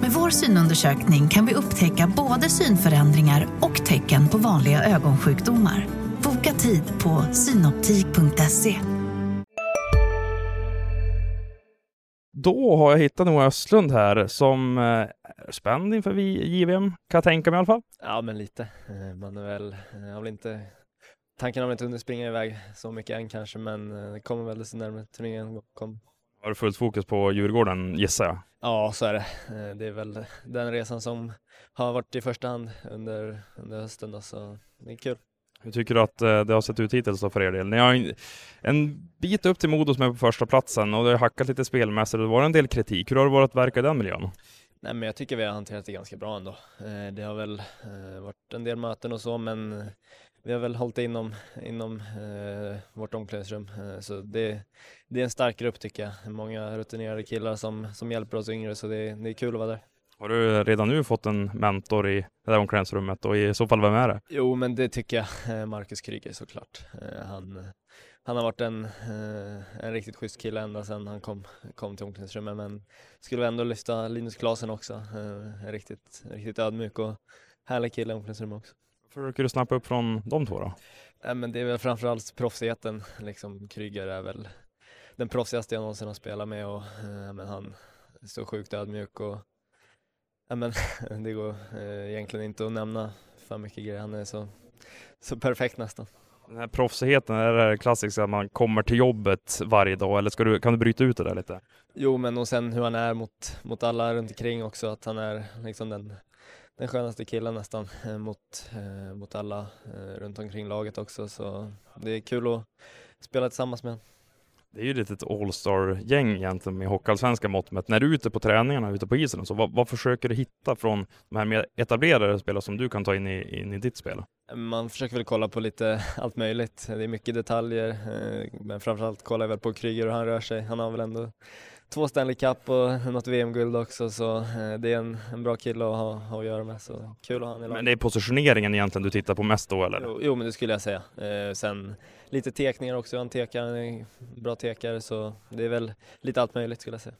Med vår synundersökning kan vi upptäcka både synförändringar och tecken på vanliga ögonsjukdomar. Boka tid på synoptik.se. Då har jag hittat Noah Östlund här som eh, är spänd inför vi- JVM, kan jag tänka mig i alla fall. Ja, men lite. Eh, Man är väl, jag har väl inte, tanken har väl inte hunnit springa iväg så mycket än kanske, men eh, det kommer väl desto närmare turneringen kommer. Har du fullt fokus på Djurgården gissar jag? Ja, så är det. Eh, Det är väl den resan som har varit i första hand under, under hösten då, så det är kul. Hur tycker du att eh, det har sett ut hittills då för er del? Ni har en, bit upp till Modo som är på första platsen och det har hackat lite spelmässigt och det var en del kritik. Hur har det varit att verka i den miljön? Nej men jag tycker vi har hanterat det ganska bra ändå. Eh, det har väl varit en del möten och så men vi har väl hållit det inom, inom eh, vårt omklädningsrum. Eh, så det, det är en stark grupp tycker jag. Många rutinerade killar som, som hjälper oss yngre så det, det är kul att vara där. Har du redan nu fått en mentor i det där omklädningsrummet och i så fall vem är det? Jo men det tycker jag, Eh, Marcus Kryger såklart. Eh, Han, han har varit en, eh, en riktigt schysst kille ända sedan han kom, kom till omklädningsrummet men skulle ändå lyfta Linus Klasen också. En riktigt, riktigt ödmjuk och härlig kille i omklädningsrummet också. Försöker du snappa upp från de två då? Nej, men det är väl framförallt proffsigheten, liksom Kryger är väl den proffsigaste jag någonsin har spelat med och eh, men han är så sjukt ödmjuk och ja, men, det går eh, egentligen inte att nämna för mycket grejer, han är så, så perfekt nästan. Den här proffsigheten, är det klassiska att man kommer till jobbet varje dag eller ska du, kan du bryta ut det där lite? Jo men och sen hur han är mot, mot alla runt omkring också, att han är liksom den, den skönaste killen nästan eh, mot, eh, mot alla eh, runt omkring laget också så det är kul att spela tillsammans med. Det är ju lite ett all-star-gäng egentligen med hockeyallsvenska mått mätt. När du är ute på träningarna, ute på isen, så vad, vad försöker du hitta från de här mer etablerade spelare som du kan ta in i, in i ditt spel? Man försöker väl kolla på lite allt möjligt. Det är mycket detaljer, men framförallt kollar jag väl på Kryger och han rör sig. Han har väl ändå två Stanley Cup och något VM-guld också, så eh, det är en, en bra kille att ha, ha att göra med. Så kul att ha honom. Men det är positioneringen egentligen du tittar på mest då eller? Jo, jo, men det skulle jag säga. Eh, sen lite tekningar också, han tekar, han är bra tekare, så det är väl lite allt möjligt skulle jag säga.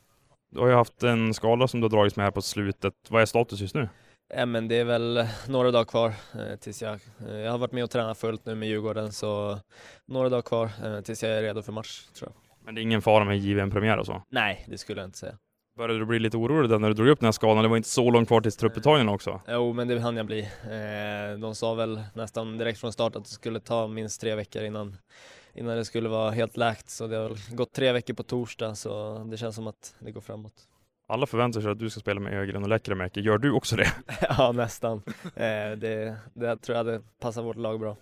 Du har ju haft en skala som du har dragits med här på slutet. Vad är status just nu? Ja, men det är väl några dagar kvar eh, tills jag, eh, jag har varit med och tränat fullt nu med Djurgården så några dagar kvar eh, tills jag är redo för match tror jag. Men det är ingen fara med JVM-premiär och så? Nej, det skulle jag inte säga. Började du bli lite orolig där när du drog upp den här skalan? Det var inte så långt kvar till trupputtagningen också. Jo, men det hann jag bli. Eh, de sa väl nästan direkt från start att det skulle ta minst tre veckor innan, innan det skulle vara helt läkt. Så det har gått tre veckor på torsdag så det känns som att det går framåt. Alla förväntar sig att du ska spela med Ögren och Lekkerimäki. Gör du också det? ja, nästan. Eh, det, det tror jag hade passat vårt lag bra.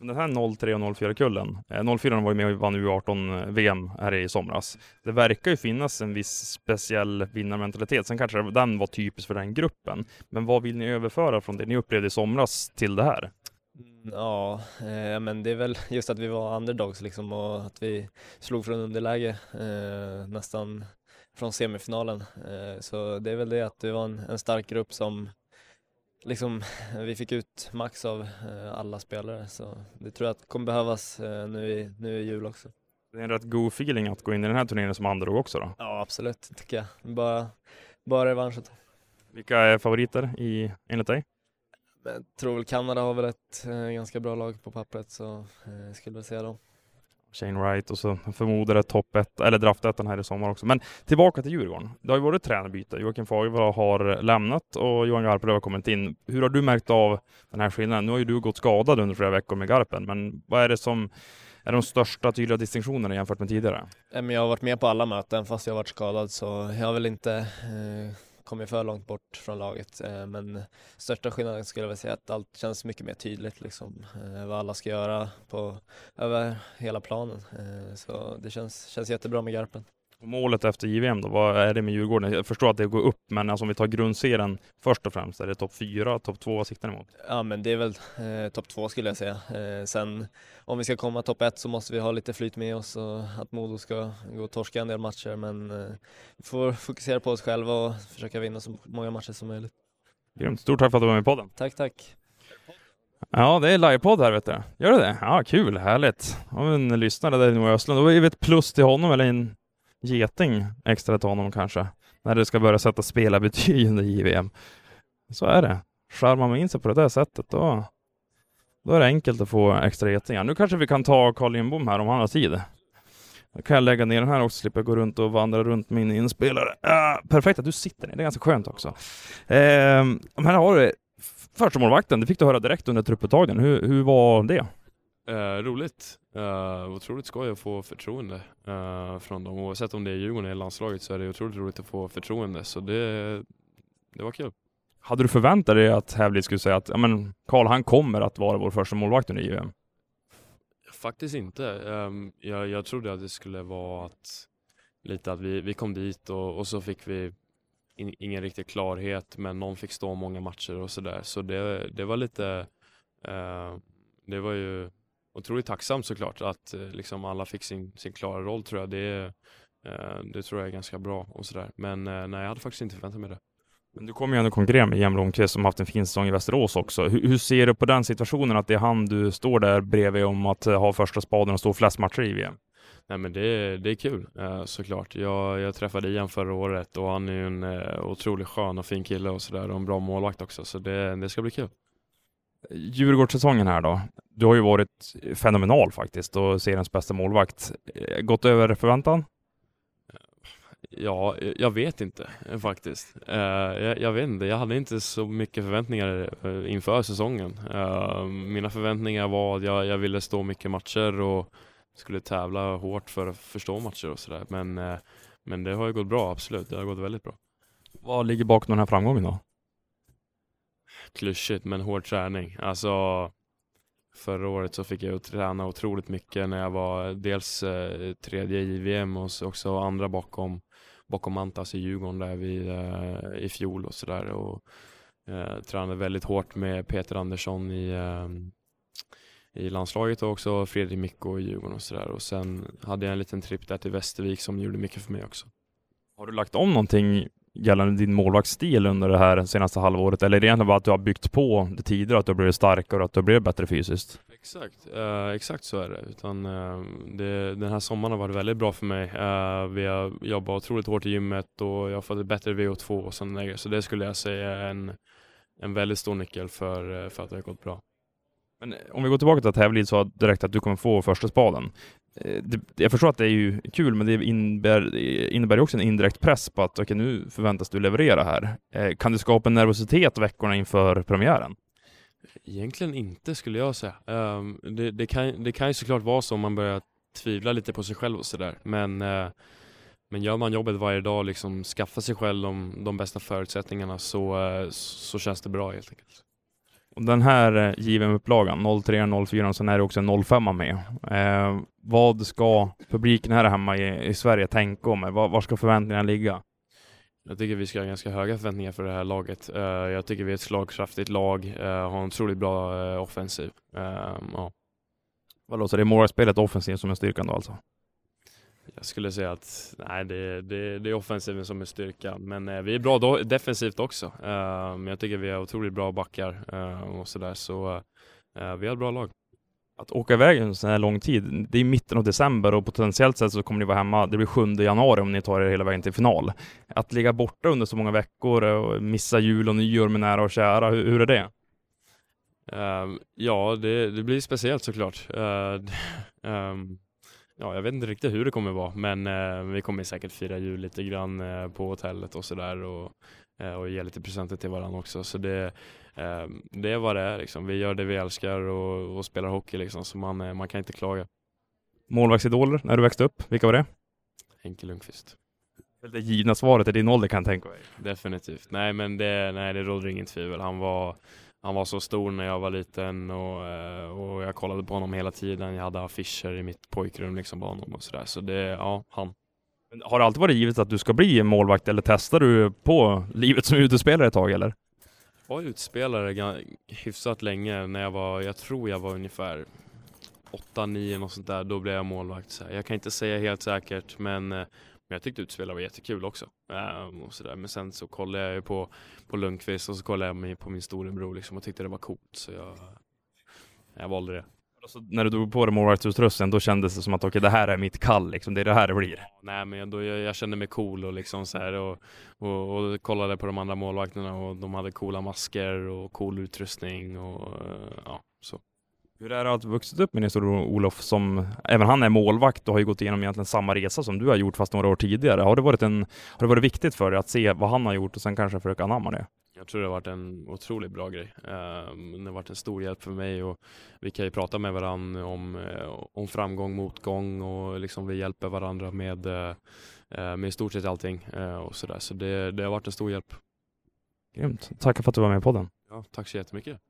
Den här 03 och 04-kullen, 04 eh, var ju med och vann U18-VM eh, här i somras. Det verkar ju finnas en viss speciell vinnarmentalitet. Sen kanske den var typisk för den gruppen. Men vad vill ni överföra från det ni upplevde i somras till det här? Mm, ja, eh, men det är väl just att vi var underdogs liksom och att vi slog från underläge eh, nästan från semifinalen. Eh, så det är väl det att det var en, en stark grupp som liksom vi fick ut max av eh, alla spelare så det tror jag att kommer behövas eh, nu, i, nu i jul också. Det är en rätt god feeling att gå in i den här turneringen som underdog också då? Ja absolut, tycker jag. Bara, bara revansch. Vilka är favoriter i, enligt dig? Jag tror väl Kanada har väl ett eh, ganska bra lag på pappret så eh, skulle väl säga dem. Shane Wright och så förmodar jag topp ett, eller draftettan här i sommar också. Men tillbaka till Djurgården. Det har ju varit tränarbyte. Joakim Fagervall har lämnat och Johan Garpenlöv har kommit in. Hur har du märkt av den här skillnaden? Nu har ju du gått skadad under flera veckor med Garpen, men vad är det som är de största tydliga distinktionerna jämfört med tidigare? Eh, jag har varit med på alla möten fast jag har varit skadad så jag har väl inte eh, kommit för långt bort från laget. Eh, men största skillnaden skulle jag väl säga att allt känns mycket mer tydligt liksom. Eh, vad alla ska göra på, över hela planen. Eh, så det känns, känns jättebra med Garpen. Målet efter JVM då, vad är det med Djurgården? Jag förstår att det går upp, men alltså om vi tar grundserien först och främst, är det topp fyra, topp två, vad siktar ni mot? Ja men det är väl eh, topp två skulle jag säga. Eh, sen om vi ska komma topp ett så måste vi ha lite flyt med oss och att Modo ska gå och torska en del matcher men eh, vi får fokusera på oss själva och försöka vinna så många matcher som möjligt. Grymt. Stort tack för att du var med i podden. Tack, tack. Ja, det är livepodd här vet du. Gör det det? Ja, kul, härligt. Vi en lyssnare där i Noah Östlund. Då är vi ett plus till honom, eller en geting extra till honom kanske. När det ska börja sätta spelarbetyg under JVM. Så är det. Skärmar man in sig på det där sättet, då, då är det enkelt att få extra getingar. Nu kanske vi kan ta Carl Lindbom här om han har tid. Då kan jag lägga ner den här också, slippa gå runt och vandra runt min inspelare. Ah, perfekt att du sitter ner, det är ganska skönt också. Eh, här har du första målvakten, det fick du höra direkt under trupputtagningen. Hur, hur var det? Eh, roligt. Eh, otroligt skoj att få förtroende eh, från dem. Oavsett om det är Djurgården eller landslaget så är det otroligt roligt att få förtroende. Så det, det var kul. Hade du förväntat dig att Hävlid skulle säga att ja, men Karl, han kommer att vara vår första målvakt under JVM? Faktiskt inte. Ehm, jag, jag trodde att det skulle vara att lite att vi, vi kom dit och, och så fick vi in, ingen riktig klarhet men någon fick stå många matcher och sådär. Så det, det var lite, eh, det var ju otroligt tacksamt såklart att eh, liksom alla fick sin, sin klara roll tror jag. Det, eh, det tror jag är ganska bra och sådär. Men eh, nej, jag hade faktiskt inte förväntat mig det. Men du kommer ju ändå konkurrera med Jem Blomqvist som haft en fin säsong i Västerås också. Hur, hur, ser du på den situationen att det är han du står där bredvid om att ha första spaden och stå flest matcher i VM? Nej men det, det är kul såklart. Jag, jag träffade Ian förra året och han är ju en otroligt skön och fin kille och sådär och en bra målvakt också så det, det ska bli kul. Djurgårdssäsongen här då. Du har ju varit fenomenal faktiskt och seriens bästa målvakt. Eh, gått över förväntan? Ja, jag vet inte faktiskt. Jag, jag, vet inte, jag hade inte så mycket förväntningar inför säsongen. Mina förväntningar var att jag, jag ville stå mycket matcher och skulle tävla hårt för att förstå matcher och sådär. Men, eh, men det har ju gått bra, absolut. Det har gått väldigt bra. Vad ligger bakom den här framgången då? Klyschigt, men hård träning. Alltså, förra året så fick jag träna otroligt mycket när jag var dels eh, tredje i VM och också andra bakom, bakom Antas i Djurgården där vi, eh, i fjol och sådär. Och eh, tränade väldigt hårt med Peter Andersson i eh, i landslaget och också Fredrik Mikko i Djurgården och sådär. Och sen hade jag en liten tripp där till Västervik som gjorde mycket för mig också. Har du lagt om någonting gällande din målvaktsstil under det här senaste halvåret? Eller är det egentligen bara att du har byggt på det tidigare, att du har blivit starkare och att du har blivit bättre fysiskt? Exakt, uh, exakt så är det. Utan, uh, det, Den här sommaren har varit väldigt bra för mig. Uh, vi har jobbat otroligt hårt i gymmet och jag har fått ett bättre VO2 och sådana grejer. Så det skulle jag säga är en, en väldigt stor nyckel för, för att det har gått bra. Men eh, om vi går tillbaka till att Hävelid sa direkt att du kommer få första spaden. Eh, jag förstår att det är ju kul, men det innebär, innebär också en indirekt press på att okay, nu förväntas du leverera här. Eh, kan det skapa en nervositet veckorna inför premiären? Egentligen inte skulle jag säga. Um, det, det, kan, det kan ju såklart vara så om man börjar tvivla lite på sig själv och sådär. Men, uh, men gör man jobbet varje dag, liksom skaffar sig själv de, de bästa förutsättningarna så, uh, så känns det bra helt enkelt. Och den här eh, JVM-upplagan, 03, 04, sen är det också en 05 med. Eh, vad ska publiken här hemma i, i Sverige tänka om? Var, var, ska förväntningarna ligga? Jag tycker vi ska ha ganska höga förväntningar för det här laget. Uh, jag tycker vi är ett slagkraftigt lag, uh, har en otroligt bra uh, offensiv. ja. Vad låter det? Målvaktsspelet offensivt som är styrkan då alltså? Jag skulle säga att nej, det, det, det är offensiven som är styrkan, men eh, vi är bra då, defensivt också. Uh, jag tycker vi har otroligt bra backar uh, och sådär, så uh, vi har ett bra lag. Att åka iväg en sån här lång tid, det är mitten av december och potentiellt sett så kommer ni vara hemma, det blir 7 januari om ni tar er hela vägen till final. Att ligga borta under så många veckor och missa jul och nyår med nära och kära, hur, hur är det? Uh, ja, det, det, blir speciellt såklart. Uh, um, ja, jag vet inte riktigt hur det kommer vara, men eh, vi kommer säkert fira jul lite grann eh, på hotellet och sådär och, eh, och ge lite presenter till varandra också. Så det, eh, det är vad det är liksom. Vi gör det vi älskar och, och spelar hockey liksom, så man, eh, man kan inte klaga. Målvaktsidoler när du växte upp, vilka var det? Henke Lundqvist. Det givna svaret i din ålder kan jag tänka mig. Definitivt. Nej men det, nej, det råder ingen tvivel. Han var han var så stor när jag var liten och, eh, och jag kollade på honom hela tiden. Jag hade affischer i mitt pojkrum liksom på honom och sådär. Så det, ja, han. Har det alltid varit givet att du ska bli målvakt eller testar du på livet som utespelare ett tag eller? Jag var utspelare hyfsat länge när jag var, jag tror jag var ungefär 8-9 och sånt där, då blev jag målvakt. Så jag kan inte säga helt säkert men eh, men jag tyckte utspelare var jättekul också. Um, och så där. Men sen så kollade jag ju på, på Lundqvist och så kollade jag på min storebror liksom och tyckte det var coolt. Så jag, jag valde det. Alltså, när du drog på dig målvaktsutrustningen, då kändes det som att okay, det här är mitt kall, liksom. det är det här det blir? Nej, men då, jag, jag kände mig cool och liksom så här, och, och, och, kollade på de andra målvakterna och de hade coola masker och cool utrustning och ja, så. Hur är det att vuxit upp med stor Olof som, även han är målvakt och har ju gått igenom egentligen samma resa som du har gjort fast några år tidigare. Har det varit, en, har det varit viktigt för dig att se vad han har gjort och sen kanske försöka anamma det? Jag tror det har varit en otroligt bra grej. Ehm, det har varit en stor hjälp för mig och vi kan ju prata med varandra om, eh, om framgång, motgång och liksom vi hjälper varandra med, eh, med i stort sett allting eh, och sådär. Så det, det har varit en stor hjälp. Grymt. Tack för att du var med på podden. Ja, tack så jättemycket.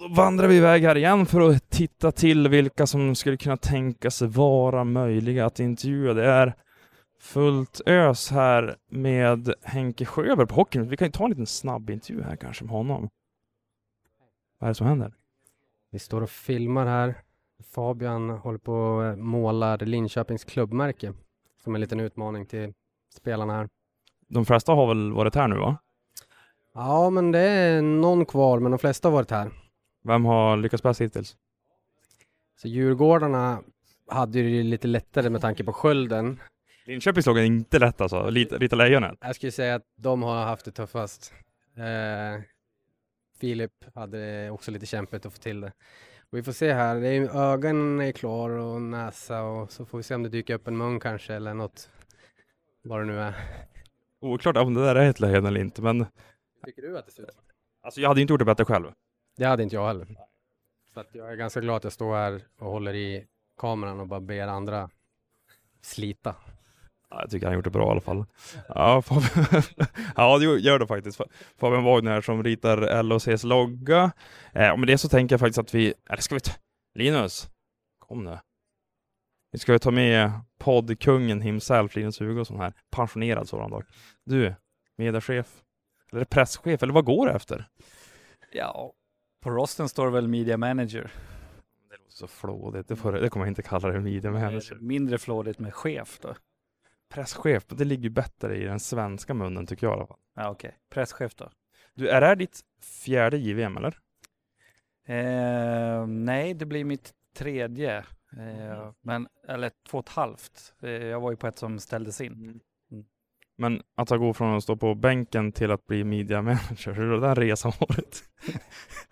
Då vandrar vi iväg här igen för att titta till vilka som skulle kunna tänka sig vara möjliga att intervjua. Det är fullt ös här med Henke Sjöberg på hockeyn. Vi kan ju ta en liten snabb intervju här kanske med honom. Vad är det som händer? Vi står och filmar här. Fabian håller på och målar Linköpings klubbmärke som en liten utmaning till spelarna här. De flesta har väl varit här nu va? Ja, men det är någon kvar, men de flesta har varit här. Vem har lyckats bäst hittills? Så Djurgårdarna hade ju det lite lättare med tanke på skölden. Linköpings lag är inte lätt alltså, Rita, Rita Lejonet. Jag skulle säga att de har haft det tuffast. Eh, Filip hade också lite kämpigt att få till det. Och vi får se här, det är, ögonen är klar och näsa och så får vi se om det dyker upp en mun kanske eller något. Vad det nu är. Oklart om det där är ett lejon eller inte, men Tycker du att det ser ut alltså jag hade inte gjort det bättre själv. Det hade inte jag heller. Så att jag är ganska glad att jag står här och håller i kameran och bara ber andra slita. Ja, jag tycker han gjort det bra i alla fall. Ja, Fabian, ja det gör det faktiskt. Fabian Wagner som ritar LHCs logga. Eh, och med det så tänker jag faktiskt att vi, eller ska vi ta, Linus, kom nu. Vi ska ta med poddkungen himself, Linus Hugosson här, pensionerad sådan dock. Du, mediachef, eller presschef, eller vad går det efter? Ja, på rosten står väl media manager. Det låter så flådigt, det, får, det kommer jag inte kalla det media manager. Mindre flådigt med chef då. Presschef, det ligger ju bättre i den svenska munnen tycker jag i alla fall. Ja, okej. Presschef då. Du, är det här ditt fjärde JVM eller? Eh, nej, det blir mitt tredje. Eh, men, eller två och ett halvt. Eh, jag var ju på ett som ställdes in. Mm. Men att gå från att stå på bänken till att bli media manager, hur har den resan varit?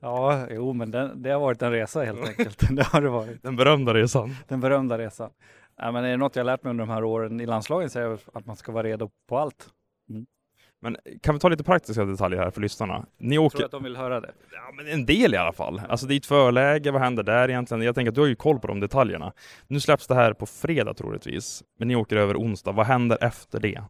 Ja, jo, men den, det har varit en resa helt enkelt. det har det varit. Den berömda resan. Den berömda resan. Ja, men är det något jag lärt mig under de här åren i landslagen så är det att man ska vara redo på allt. Mm. Men kan vi ta lite praktiska detaljer här för lyssnarna? Ni Jag åker... tror att de vill höra det. Ja, men en del i alla fall. Alltså det är ett förläge, vad händer där egentligen? Jag tänker att du har ju koll på de detaljerna. Nu släpps det här på fredag troligtvis, men ni åker över onsdag. Vad händer efter det?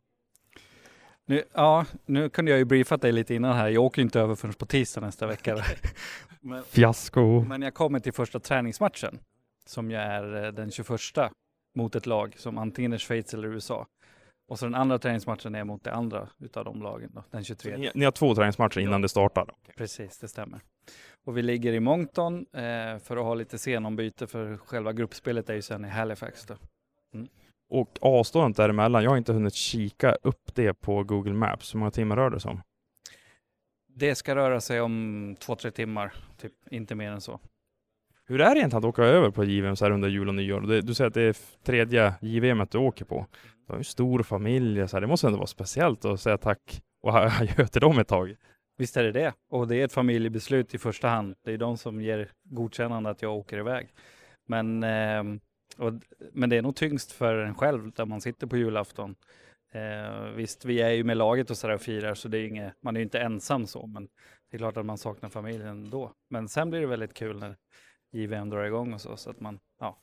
Nu, ja, nu kunde jag ju briefat dig lite innan här. Jag åker inte över förrän på tisdag nästa vecka. men, Fiasko. men jag kommer till första träningsmatchen som ju är eh, den 21 mot ett lag som antingen är Schweiz eller USA. Och så den andra träningsmatchen är mot det andra utav de lagen då, den 23. Ni, ni har två träningsmatcher innan det startar? Precis, det stämmer. Och vi ligger i Moncton eh, för att ha lite senombyte för själva gruppspelet är ju sen i Halifax då. Mm. Och avståndet däremellan, jag har inte hunnit kika upp det på Google Maps. Hur många timmar rör det sig om? Det ska röra sig om två, tre timmar, typ inte mer än så. Hur är det egentligen att åka över på JVM så här under jul och nyår? Det- Du säger att det är tredje JVM du åker på. Du har ju stor familj, så här. det måste ändå vara speciellt att säga tack och adjö till dem ett tag. Visst är det det. Och det är ett familjebeslut i första hand. Det är de som ger godkännande att jag åker iväg. Men, ehm, och, men det är nog tyngst för en själv där man sitter på julafton. Eh, visst, vi är ju med laget och sådär och firar så det är inget, man är ju inte ensam så. Men det är klart att man saknar familjen då. Men sen blir det väldigt kul när JVM drar igång och så. Så att man, ja,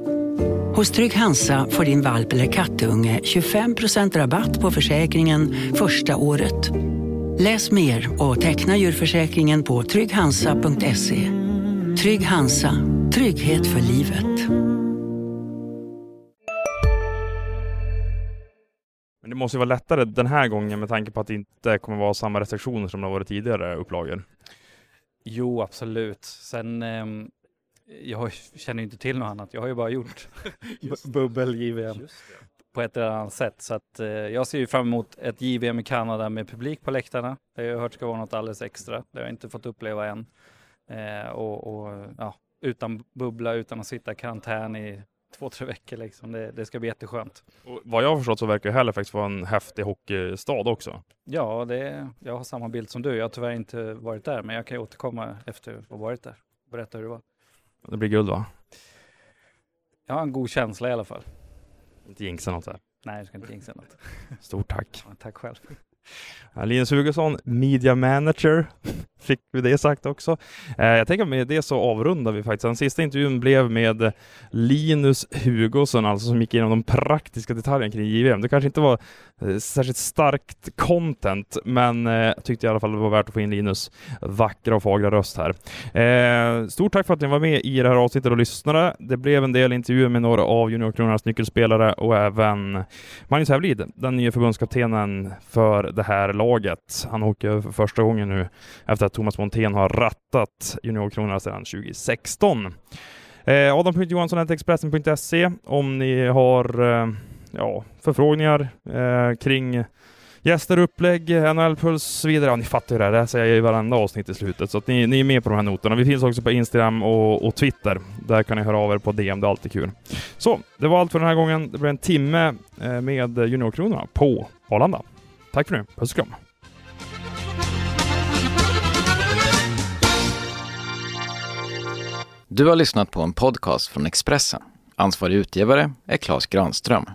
Hos Trygg Hansa får din valp eller kattunge 25% rabatt på försäkringen första året. Läs mer och teckna djurförsäkringen på trygghansa.se. Trygg Hansa, trygghet för livet. Men det måste ju vara lättare den här gången med tanke på att det inte kommer vara samma restriktioner som det har varit tidigare upplagor. Jo, absolut. Sen, ehm, jag känner inte till något annat. Jag har ju bara gjort bu- bubbel JVM på ett eller annat sätt. Så att, eh, jag ser ju fram emot ett JVM i Kanada med publik på läktarna. Det har jag hört ska vara något alldeles extra. Det har jag inte fått uppleva än. Eh, och, och ja, utan bubbla, utan att sitta i karantän i två, tre veckor liksom. Det, det ska bli jätteskönt. Och vad jag har förstått så verkar ju Halifax vara en häftig hockeystad också. Ja, det, jag har samma bild som du. Jag har tyvärr inte varit där, men jag kan återkomma efter att ha varit där. Berätta hur det var. Det blir guld va? Jag har en god känsla i alla fall. Inte jinxa något där. Nej, jag ska inte jinxa något. Stort tack. Ja, tack själv. Linus Hugosson, media manager, fick vi det sagt också. Eh, jag tänker med det så avrundar vi faktiskt. Den sista intervjun blev med Linus Hugosson, alltså som gick igenom de praktiska detaljerna kring JVM. Det kanske inte var eh, särskilt starkt content, men eh, jag tyckte i alla fall det var värt att få in Linus vackra och fagra röst här. Eh, stort tack för att ni var med i det här avsnittet och lyssnade. Det blev en del intervjuer med några av Juniorkronornas nyckelspelare och även Magnus Hävelid, den nya förbundskaptenen för det här laget. Han åker för första gången nu efter att Thomas Montén har rattat Juniorkronorna sedan 2016. Eh, Adam.Johansson.Expressen.se om ni har eh, ja, förfrågningar eh, kring gäster, upplägg, NHL-puls och så vidare. Ja, ni fattar ju det här. Det här säger jag i varenda avsnitt i slutet, så att ni, ni är med på de här noterna. Vi finns också på Instagram och, och Twitter. Där kan ni höra av er på DM, det är alltid kul. Så, det var allt för den här gången. Det blev en timme eh, med Juniorkronorna på Arlanda. Tack för nu. Puss och kram. Du har lyssnat på en podcast från Expressen. Ansvarig utgivare är Klas Granström.